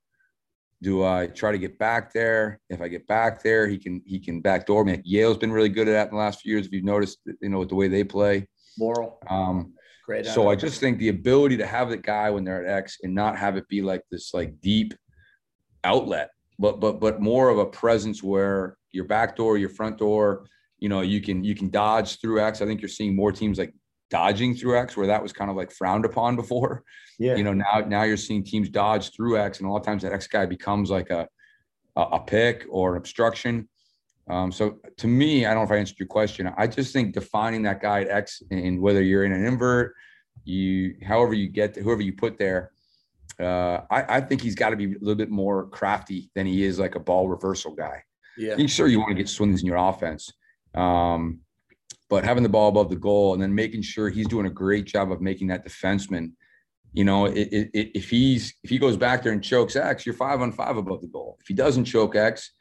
[SPEAKER 2] do i try to get back there? If i get back there he can he can backdoor me. Yale's been really good at that in the last few years if you've noticed you know with the way they play.
[SPEAKER 1] Moral.
[SPEAKER 2] Um
[SPEAKER 1] great
[SPEAKER 2] so i just think the ability to have the guy when they're at x and not have it be like this like deep outlet but but but more of a presence where your back door your front door you know you can you can dodge through X. I think you're seeing more teams like dodging through X where that was kind of like frowned upon before. Yeah. You know, now now you're seeing teams dodge through X, and a lot of times that X guy becomes like a a pick or an obstruction. Um, so to me, I don't know if I answered your question. I just think defining that guy at X and whether you're in an invert, you however you get to, whoever you put there, uh, I, I think he's got to be a little bit more crafty than he is like a ball reversal guy. Yeah. You sure, you want to get swings in your offense, um, but having the ball above the goal and then making sure he's doing a great job of making that defenseman, you know, it, it, it, if he's if he goes back there and chokes X, you're five on five above the goal. If he doesn't choke X,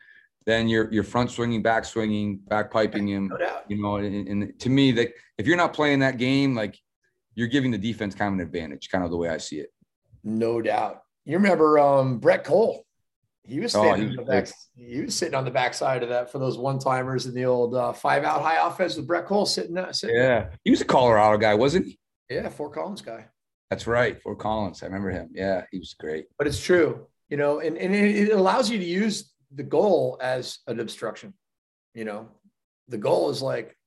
[SPEAKER 2] then you're you're front swinging, back swinging, back piping him. No you know, and, and to me, that if you're not playing that game, like you're giving the defense kind of an advantage, kind of the way I see it.
[SPEAKER 1] No doubt. You remember um, Brett Cole? He was oh, he, was back, he was sitting on the backside of that for those one timers in the old uh, five out high offense with Brett Cole sitting there. Sitting
[SPEAKER 2] yeah,
[SPEAKER 1] there.
[SPEAKER 2] he was a Colorado guy, wasn't he?
[SPEAKER 1] Yeah, Fort Collins guy.
[SPEAKER 2] That's right, Fort Collins. I remember him. Yeah, he was great.
[SPEAKER 1] But it's true, you know, and, and it allows you to use the goal as an obstruction. You know, the goal is like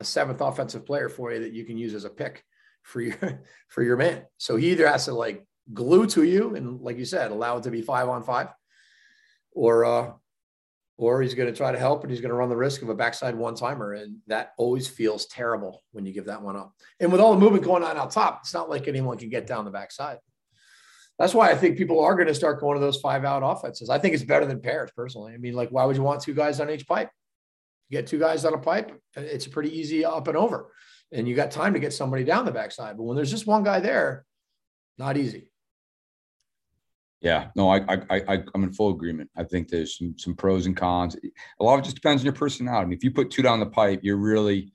[SPEAKER 1] a seventh offensive player for you that you can use as a pick for your <laughs> for your man. So he either has to like glue to you and, like you said, allow it to be five on five or uh, or he's going to try to help and he's going to run the risk of a backside one timer. And that always feels terrible when you give that one up. And with all the movement going on out top, it's not like anyone can get down the backside. That's why I think people are going to start going to those five out offenses. I think it's better than pairs personally. I mean, like, why would you want two guys on each pipe? You get two guys on a pipe, it's pretty easy up and over. And you got time to get somebody down the backside. But when there's just one guy there, not easy.
[SPEAKER 2] Yeah, no, I, I, I, I'm in full agreement. I think there's some, some pros and cons. A lot of it just depends on your personality. I mean, if you put two down the pipe, you're really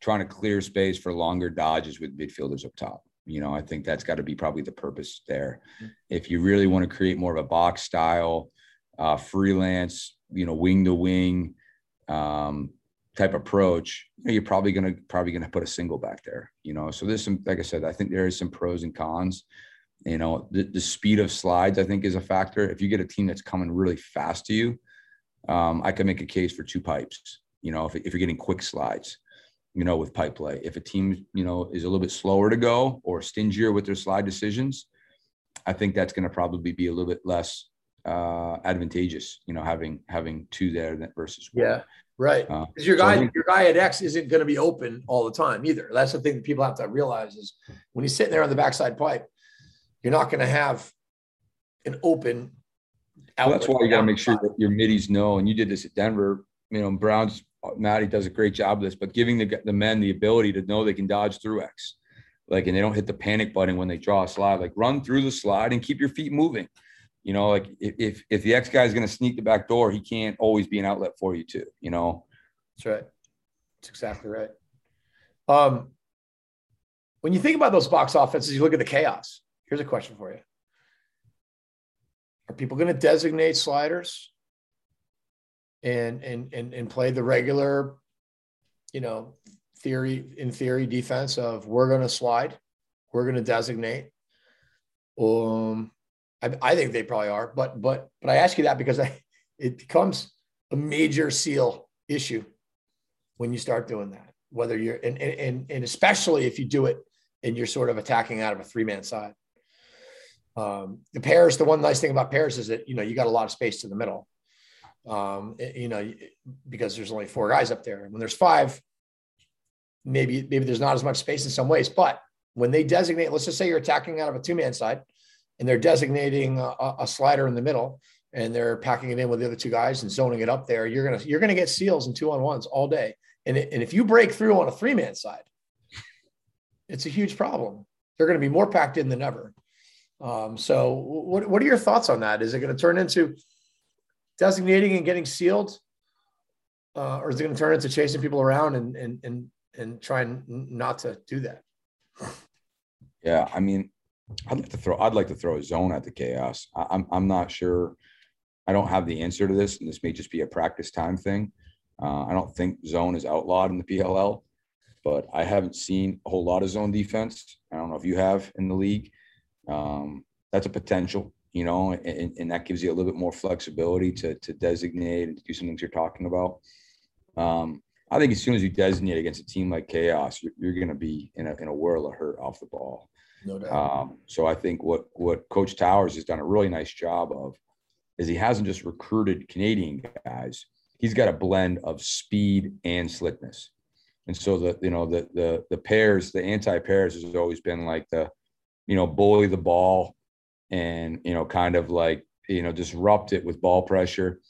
[SPEAKER 2] trying to clear space for longer dodges with midfielders up top. You know, I think that's got to be probably the purpose there. Mm-hmm. If you really want to create more of a box style, uh, freelance, you know, wing to wing um, type approach, you are probably gonna probably gonna put a single back there. You know, so there's some, like I said, I think there is some pros and cons. You know, the, the speed of slides, I think, is a factor. If you get a team that's coming really fast to you, um, I can make a case for two pipes. You know, if, if you're getting quick slides, you know, with pipe play. If a team, you know, is a little bit slower to go or stingier with their slide decisions, I think that's going to probably be a little bit less uh, advantageous. You know, having having two there versus
[SPEAKER 1] one. Yeah, right. Because uh, your guy, so your guy at X isn't going to be open all the time either. That's the thing that people have to realize is when he's sitting there on the backside pipe, you're not going to have an open.
[SPEAKER 2] Well, that's why you got to make sure that your middies know. And you did this at Denver. You know, Browns Matty does a great job of this, but giving the the men the ability to know they can dodge through X, like, and they don't hit the panic button when they draw a slide. Like, run through the slide and keep your feet moving. You know, like if if the X guy is going to sneak the back door, he can't always be an outlet for you too. You know,
[SPEAKER 1] that's right. That's exactly right. Um, when you think about those box offenses, you look at the chaos. Here's a question for you Are people going to designate sliders and, and, and, and play the regular, you know, theory, in theory, defense of we're going to slide, we're going to designate? Um, I, I think they probably are, but but but I ask you that because I, it becomes a major seal issue when you start doing that. Whether you're and and and especially if you do it and you're sort of attacking out of a three man side. Um, the pairs, the one nice thing about pairs is that, you know, you got a lot of space to the middle. Um, you know, because there's only four guys up there. And when there's five, maybe, maybe there's not as much space in some ways, but when they designate, let's just say you're attacking out of a two man side and they're designating a, a, slider in the middle and they're packing it in with the other two guys and zoning it up there, you're going to, you're going to get seals and two on ones all day. And, it, and if you break through on a three man side, it's a huge problem. They're going to be more packed in than ever. Um, so what, what are your thoughts on that? Is it going to turn into designating and getting sealed? Uh, or is it going to turn into chasing people around and, and, and, and trying not to do that? <laughs>
[SPEAKER 2] Yeah. I mean, I'd like to throw, I'd like to throw a zone at the chaos. I, I'm, I'm not sure. I don't have the answer to this, and this may just be a practice time thing. Uh, I don't think zone is outlawed in the PLL, but I haven't seen a whole lot of zone defense. I don't know if you have in the league. Um, that's a potential, you know, and, and, that gives you a little bit more flexibility to, to designate and do some things you're talking about. Um, I think as soon as you designate against a team like Chaos, you're, you're going to be in a, in a whirl of hurt off the ball.
[SPEAKER 1] No doubt.
[SPEAKER 2] Um, so I think what what Coach Towers has done a really nice job of is he hasn't just recruited Canadian guys. He's got a blend of speed and slickness. And so the you know the the the pairs, the anti pairs has always been like the you know, bully the ball and, you know, kind of like, you know, disrupt it with ball pressure.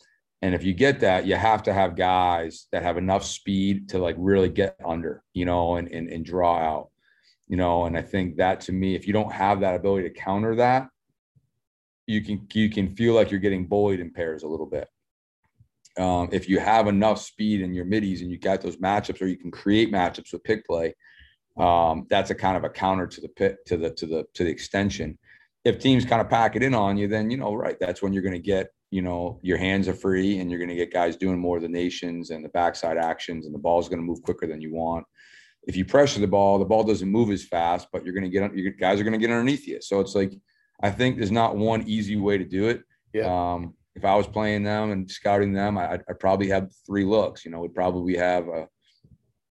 [SPEAKER 2] And if you get that, you have to have guys that have enough speed to like really get under, you know, and, and, and draw out, you know. And I think that to me, if you don't have that ability to counter that, you can you can feel like you're getting bullied in pairs a little bit. Um, if you have enough speed in your middies and you got those matchups, or you can create matchups with pick play, um, that's a kind of a counter to the pit to the to the to the extension. If teams kind of pack it in on you, then you know, right, that's when you're going to get, you know, your hands are free and you're going to get guys doing more of the nations and the backside actions, and the ball's going to move quicker than you want. If you pressure the ball, the ball doesn't move as fast, but you're going to get your guys are going to get underneath you. So it's like I think there's not one easy way to do it.
[SPEAKER 1] Yeah.
[SPEAKER 2] Um, if I was playing them and scouting them, I'd, I'd probably have three looks. You know, would probably have a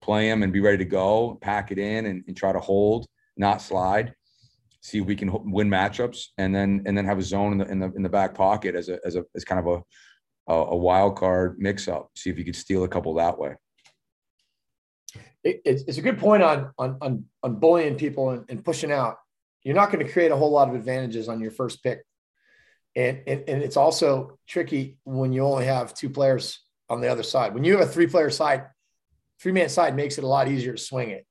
[SPEAKER 2] play them and be ready to go, pack it in and, and try to hold, not slide. See if we can win matchups, and then and then have a zone in the in the in the back pocket as a as a as kind of a a, wild card mix up. See if you could steal a couple that way.
[SPEAKER 1] It, it's, it's a good point on on on, on bullying people and, and pushing out. You're not going to create a whole lot of advantages on your first pick, and, and and it's also tricky when you only have two players on the other side. When you have a three player side, three man side makes it a lot easier to swing it.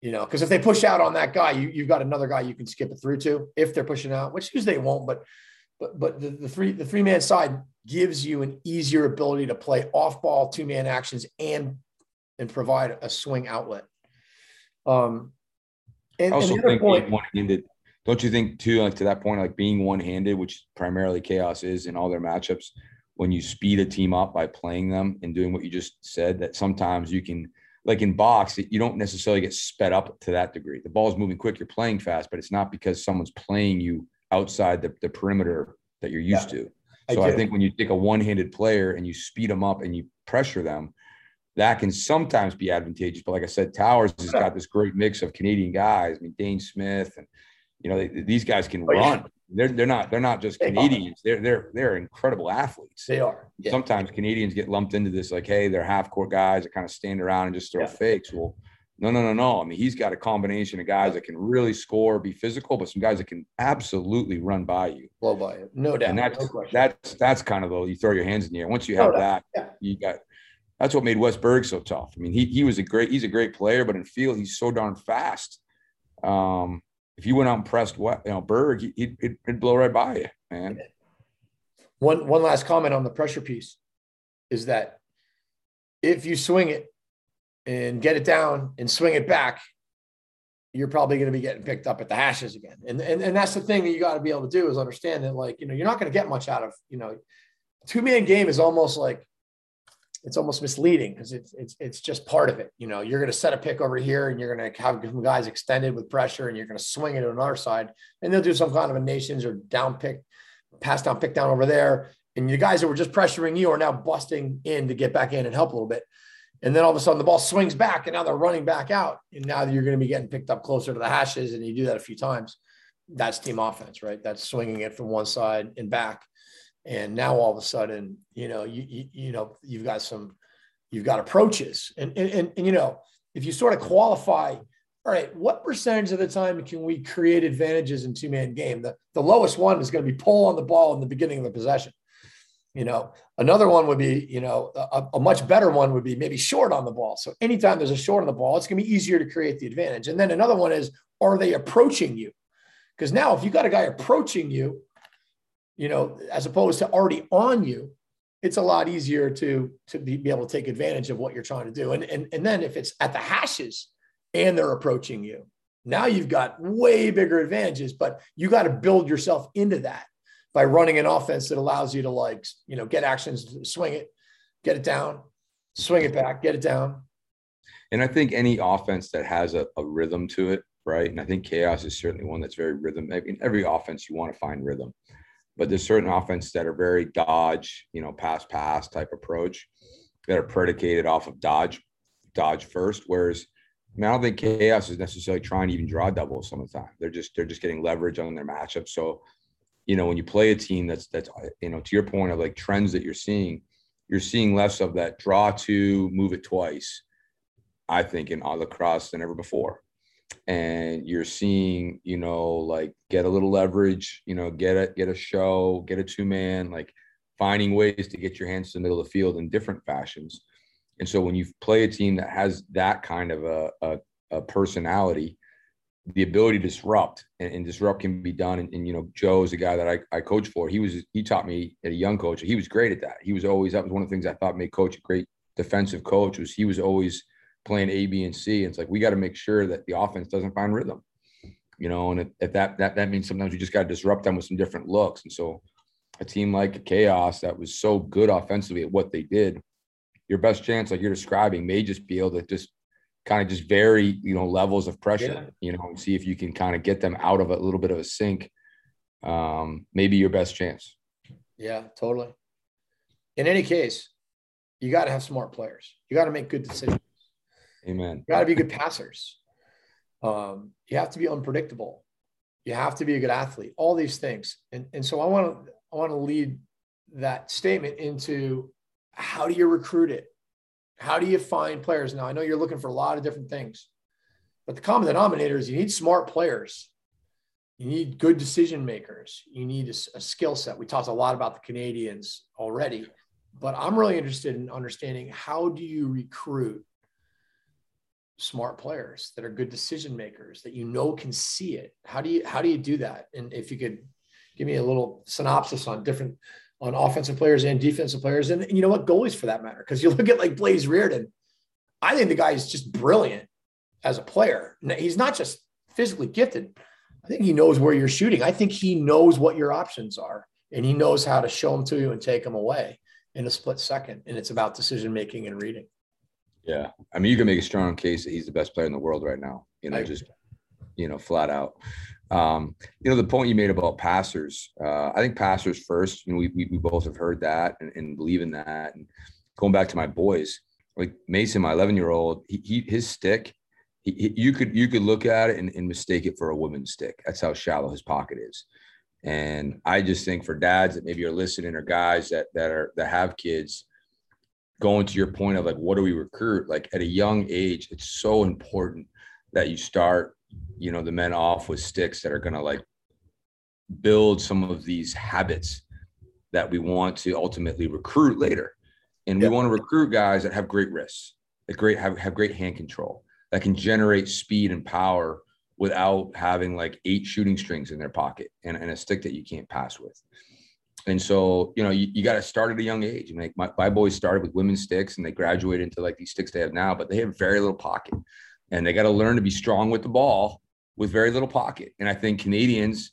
[SPEAKER 1] You know, because if they push out on that guy, you, you've got another guy you can skip it through to if they're pushing out, which usually they won't. But but but the, the three the three man side gives you an easier ability to play off ball two man actions and and provide a swing outlet. Um,
[SPEAKER 2] and, I also and think point, one handed. Don't you think too, like to that point, like being one handed, which primarily chaos is in all their matchups, when you speed a team up by playing them and doing what you just said, that sometimes you can, like in box, you don't necessarily get sped up to that degree. The ball's moving quick, you're playing fast, but it's not because someone's playing you outside the, the perimeter that you're used yeah, to. So I, I think when you take a one-handed player and you speed them up and you pressure them, that can sometimes be advantageous. But like I said, Towers has got this great mix of Canadian guys. I mean, Dhane Smith and you know they, these guys can oh, run. Yeah. They're they're not they're not just Canadians. They're they're they're incredible athletes.
[SPEAKER 1] They are.
[SPEAKER 2] Yeah. Sometimes Canadians get lumped into this like, hey, they're half court guys that kind of stand around and just throw yeah. fakes. Well, no, no, no, no. I mean, he's got a combination of guys that can really score, be physical, but some guys that can absolutely run by you,
[SPEAKER 1] blow by you, no doubt.
[SPEAKER 2] And that's
[SPEAKER 1] no
[SPEAKER 2] that's that's kind of the you throw your hands in the air. Once you have no that, yeah. you got. That's what made Wes Berg so tough. I mean, he he was a great he's a great player, but in field he's so darn fast. Um, if you went out and pressed what you know Berg, he'd, he'd, blow right by you, man.
[SPEAKER 1] One one last comment on the pressure piece is that if you swing it and get it down and swing it back, you're probably going to be getting picked up at the hashes again. And, and, and that's the thing that you got to be able to do is understand that, like, you know, you're not going to get much out of, you know, two man game is almost like it's almost misleading because it's it's it's just part of it. You know, you're going to set a pick over here, and you're going to have some guys extended with pressure, and you're going to swing it to another side, and they'll do some kind of a nations or down pick, pass down, pick down over there, and the guys that were just pressuring you are now busting in to get back in and help a little bit, and then all of a sudden the ball swings back, and now they're running back out, and now you're going to be getting picked up closer to the hashes, and you do that a few times. That's team offense, right? That's swinging it from one side and back and now all of a sudden you know you, you, you know you've got some you've got approaches and, and and and you know if you sort of qualify all right, what percentage of the time can we create advantages in two man game? The, the lowest one is going to be pull on the ball in the beginning of the possession. You know, another one would be, you know, a, a, much better one would be maybe short on the ball. So anytime there's a short on the ball, it's going to be easier to create the advantage. And then another one is, are they approaching you? Because now if you got a guy approaching you, you know, as opposed to already on you, it's a lot easier to to be, be able to take advantage of what you're trying to do. And, and, and then if it's at the hashes, and they're approaching you. Now you've got way bigger advantages, but you got to build yourself into that by running an offense that allows you to like, you know, get actions, swing it, get it down, swing it back, get it down.
[SPEAKER 2] And I think any offense that has a, a rhythm to it, right? And I think chaos is certainly one that's very rhythm. I mean, every offense you want to find rhythm, but there's certain offenses that are very dodge, you know, pass pass type approach that are predicated off of dodge, dodge first. Whereas I mean, I don't think chaos is necessarily trying to even draw doubles some of the time. They're just they're just getting leverage on their matchup. So, you know, when you play a team that's that's you know to your point of like trends that you're seeing, you're seeing less of that draw to move it twice. I think in all lacrosse than ever before, and you're seeing you know like get a little leverage, you know, get a get a show, get a two man, like finding ways to get your hands to the middle of the field in different fashions. and so when you play a team that has that kind of a, a, a personality, the ability to disrupt and, and, disrupt can be done. And, and, you know, Joe is a guy that I, I coach for. He was he taught me at a young coach. He was great at that. He was always that was one of the things I thought made coach a great defensive coach was he was always playing A, B, and C. And it's like we got to make sure that the offense doesn't find rhythm. You know, and if, that that that means sometimes you just got to disrupt them with some different looks. And so a team like Chaos that was so good offensively at what they did your best chance, like you're describing, may just be able to just kind of just vary, you know, levels of pressure, yeah. you know, and see if you can kind of get them out of a little bit of a sync. Um, maybe your best chance.
[SPEAKER 1] Yeah, totally. In any case, you got to have smart players. You got to make good decisions.
[SPEAKER 2] Amen.
[SPEAKER 1] You got to be good passers. Um, you have to be unpredictable. You have to be a good athlete. All these things, and and so I want to I want to lead that statement into how do you recruit it? How do you find players? Now, I know you're looking for a lot of different things, but the common denominator is you need smart players. You need good decision makers. You need a, a skill set. We talked a lot about the Canadians already, but I'm really interested in understanding how do you recruit smart players that are good decision makers that you know can see it. How do you how do you do that? And if you could give me a little synopsis on different on offensive players and defensive players. And, you know what? Goalies for that matter. Because you <laughs> look at like Blaze Riorden I think the guy is just brilliant as a player. He's not just physically gifted. I think he knows where you're shooting. I think he knows what your options are and he knows how to show them to you and take them away in a split second. And it's about decision making and reading.
[SPEAKER 2] Yeah. I mean, you can make a strong case that he's the best player in the world right now, you know, just, you know, flat out. Um, you know, the point you made about passers, uh, I think passers first, you know, we, we, we both have heard that and, and, believe in that. And going back to my boys, like Mason, my 11 year old, he, he, his stick, he, he, you could, you could look at it and, and mistake it for a woman's stick. That's how shallow his pocket is. And I just think for dads that maybe are listening or guys that, that are, that have kids, going to your point of like, what do we recruit? Like at a young age, it's so important that you start you know the men off with sticks that are going to like build some of these habits that we want to ultimately recruit later. And we want to recruit guys that have great wrists that great have, have great hand control that can generate speed and power without having like eight shooting strings in their pocket and, and a stick that you can't pass with and so you know you, you got to start at a young age and like my, my boys started with women's sticks and they graduated into like these sticks they have now but they have very little pocket and they got to learn to be strong with the ball with very little pocket. And I think Canadians,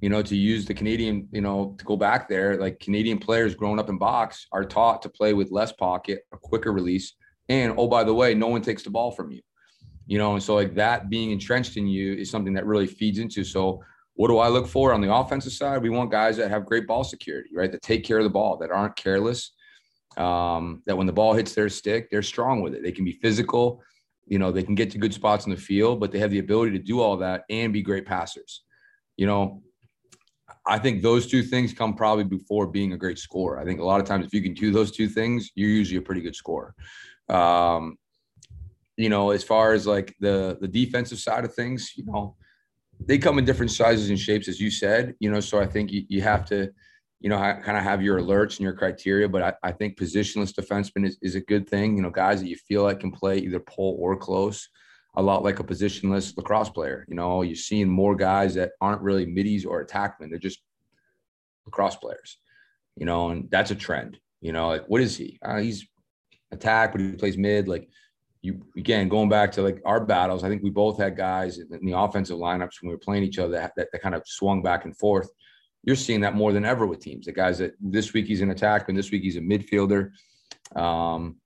[SPEAKER 2] you know, to use the Canadian, you know, to go back there, like Canadian players growing up in box are taught to play with less pocket, a quicker release. And oh, by the way, no one takes the ball from you. You know, and so like that being entrenched in you is something that really feeds into. So what do I look for on the offensive side? We want guys that have great ball security, right? That take care of the ball, that aren't careless. Um, that when the ball hits their stick, they're strong with it. They can be physical you know, they can get to good spots in the field, but they have the ability to do all that and be great passers. You know, I think those two things come probably before being a great scorer. I think a lot of times if you can do those two things, you're usually a pretty good scorer. Um, you know, as far as like the the defensive side of things, you know, they come in different sizes and shapes, as you said, you know. So I think you, you have to, you know, kind of have your alerts and your criteria. But I, I think positionless defenseman is, is a good thing. You know, guys that you feel like can play either pull or close, a lot like a positionless lacrosse player. You know, you're seeing more guys that aren't really middies or attackmen; they're just lacrosse players. You know, and that's a trend. You know, like what is he? Uh, he's attack, but he plays mid. Like you again going back to like our battles, I think we both had guys in the offensive lineups when we were playing each other that, that, that, kind of swung back and forth. You're seeing that more than ever with teams. The guys that this week he's an attack, and this week he's a midfielder. Um,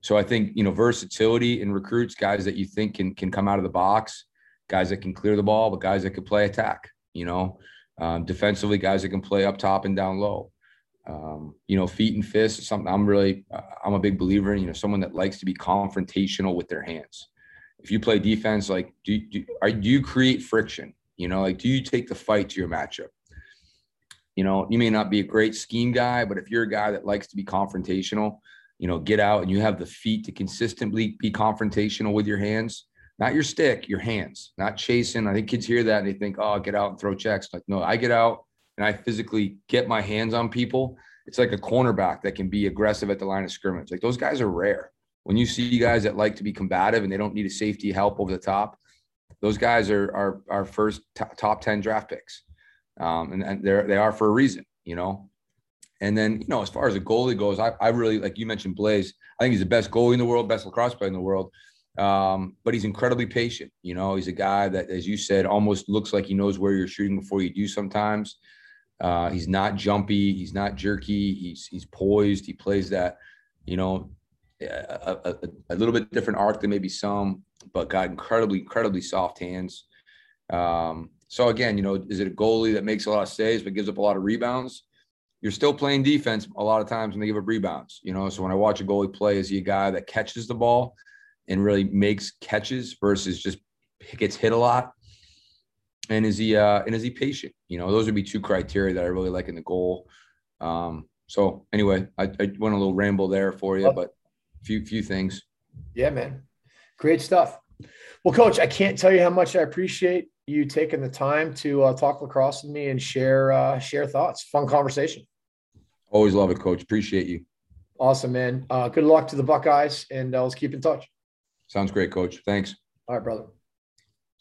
[SPEAKER 2] so I think you know versatility in recruits, guys that you think can can come out of the box, guys that can clear the ball, but guys that could play attack. You know, um, defensively, guys that can play up top and down low um, you know, feet and fists is something I'm really, uh, I'm a big believer in, you know, someone that likes to be confrontational with their hands. If you play defense, like, do, do, are, do you create friction? You know, like, do you take the fight to your matchup? You know, you may not be a great scheme guy, but if you're a guy that likes to be confrontational, you know, get out and you have the feet to consistently be confrontational with your hands, not your stick, your hands, not chasing. I think kids hear that and they think, oh, get out and throw checks. Like, no, I get out and I physically get my hands on people, it's like a cornerback that can be aggressive at the line of scrimmage. Like those guys are rare. When you see guys that like to be combative and they don't need a safety help over the top, those guys are are our first t- top ten draft picks, um, and, and they're they are for a reason, you know. And then you know, as far as a goalie goes, I, I really like you mentioned Blaze. I think he's the best goalie in the world, best lacrosse player in the world. Um, but he's incredibly patient. You know, he's a guy that, as you said, almost looks like he knows where you're shooting before you do sometimes. Uh, he's not jumpy. He's not jerky. He's he's poised. He plays that, you know, a, a, a, little bit different arc than maybe some, but got incredibly incredibly soft hands. Um, so again, you know, is it a goalie that makes a lot of saves but gives up a lot of rebounds? You're still playing defense a lot of times when they give up rebounds. You know, so when I watch a goalie play, is he a guy that catches the ball and really makes catches versus just gets hit a lot? And is he uh and is he patient? You know, those would be two criteria that I really like in the goal. Um, so anyway, I, I went a little ramble there for you, but few few things.
[SPEAKER 1] Yeah, man. Great stuff. Well, coach, I can't tell you how much I appreciate you taking the time to uh, talk lacrosse with me and share uh, share thoughts. Fun conversation.
[SPEAKER 2] Always love it, coach. Appreciate you.
[SPEAKER 1] Awesome, man. Uh, good luck to the Buckeyes, and uh, let's keep in touch.
[SPEAKER 2] Sounds great, coach. Thanks.
[SPEAKER 1] All right, brother.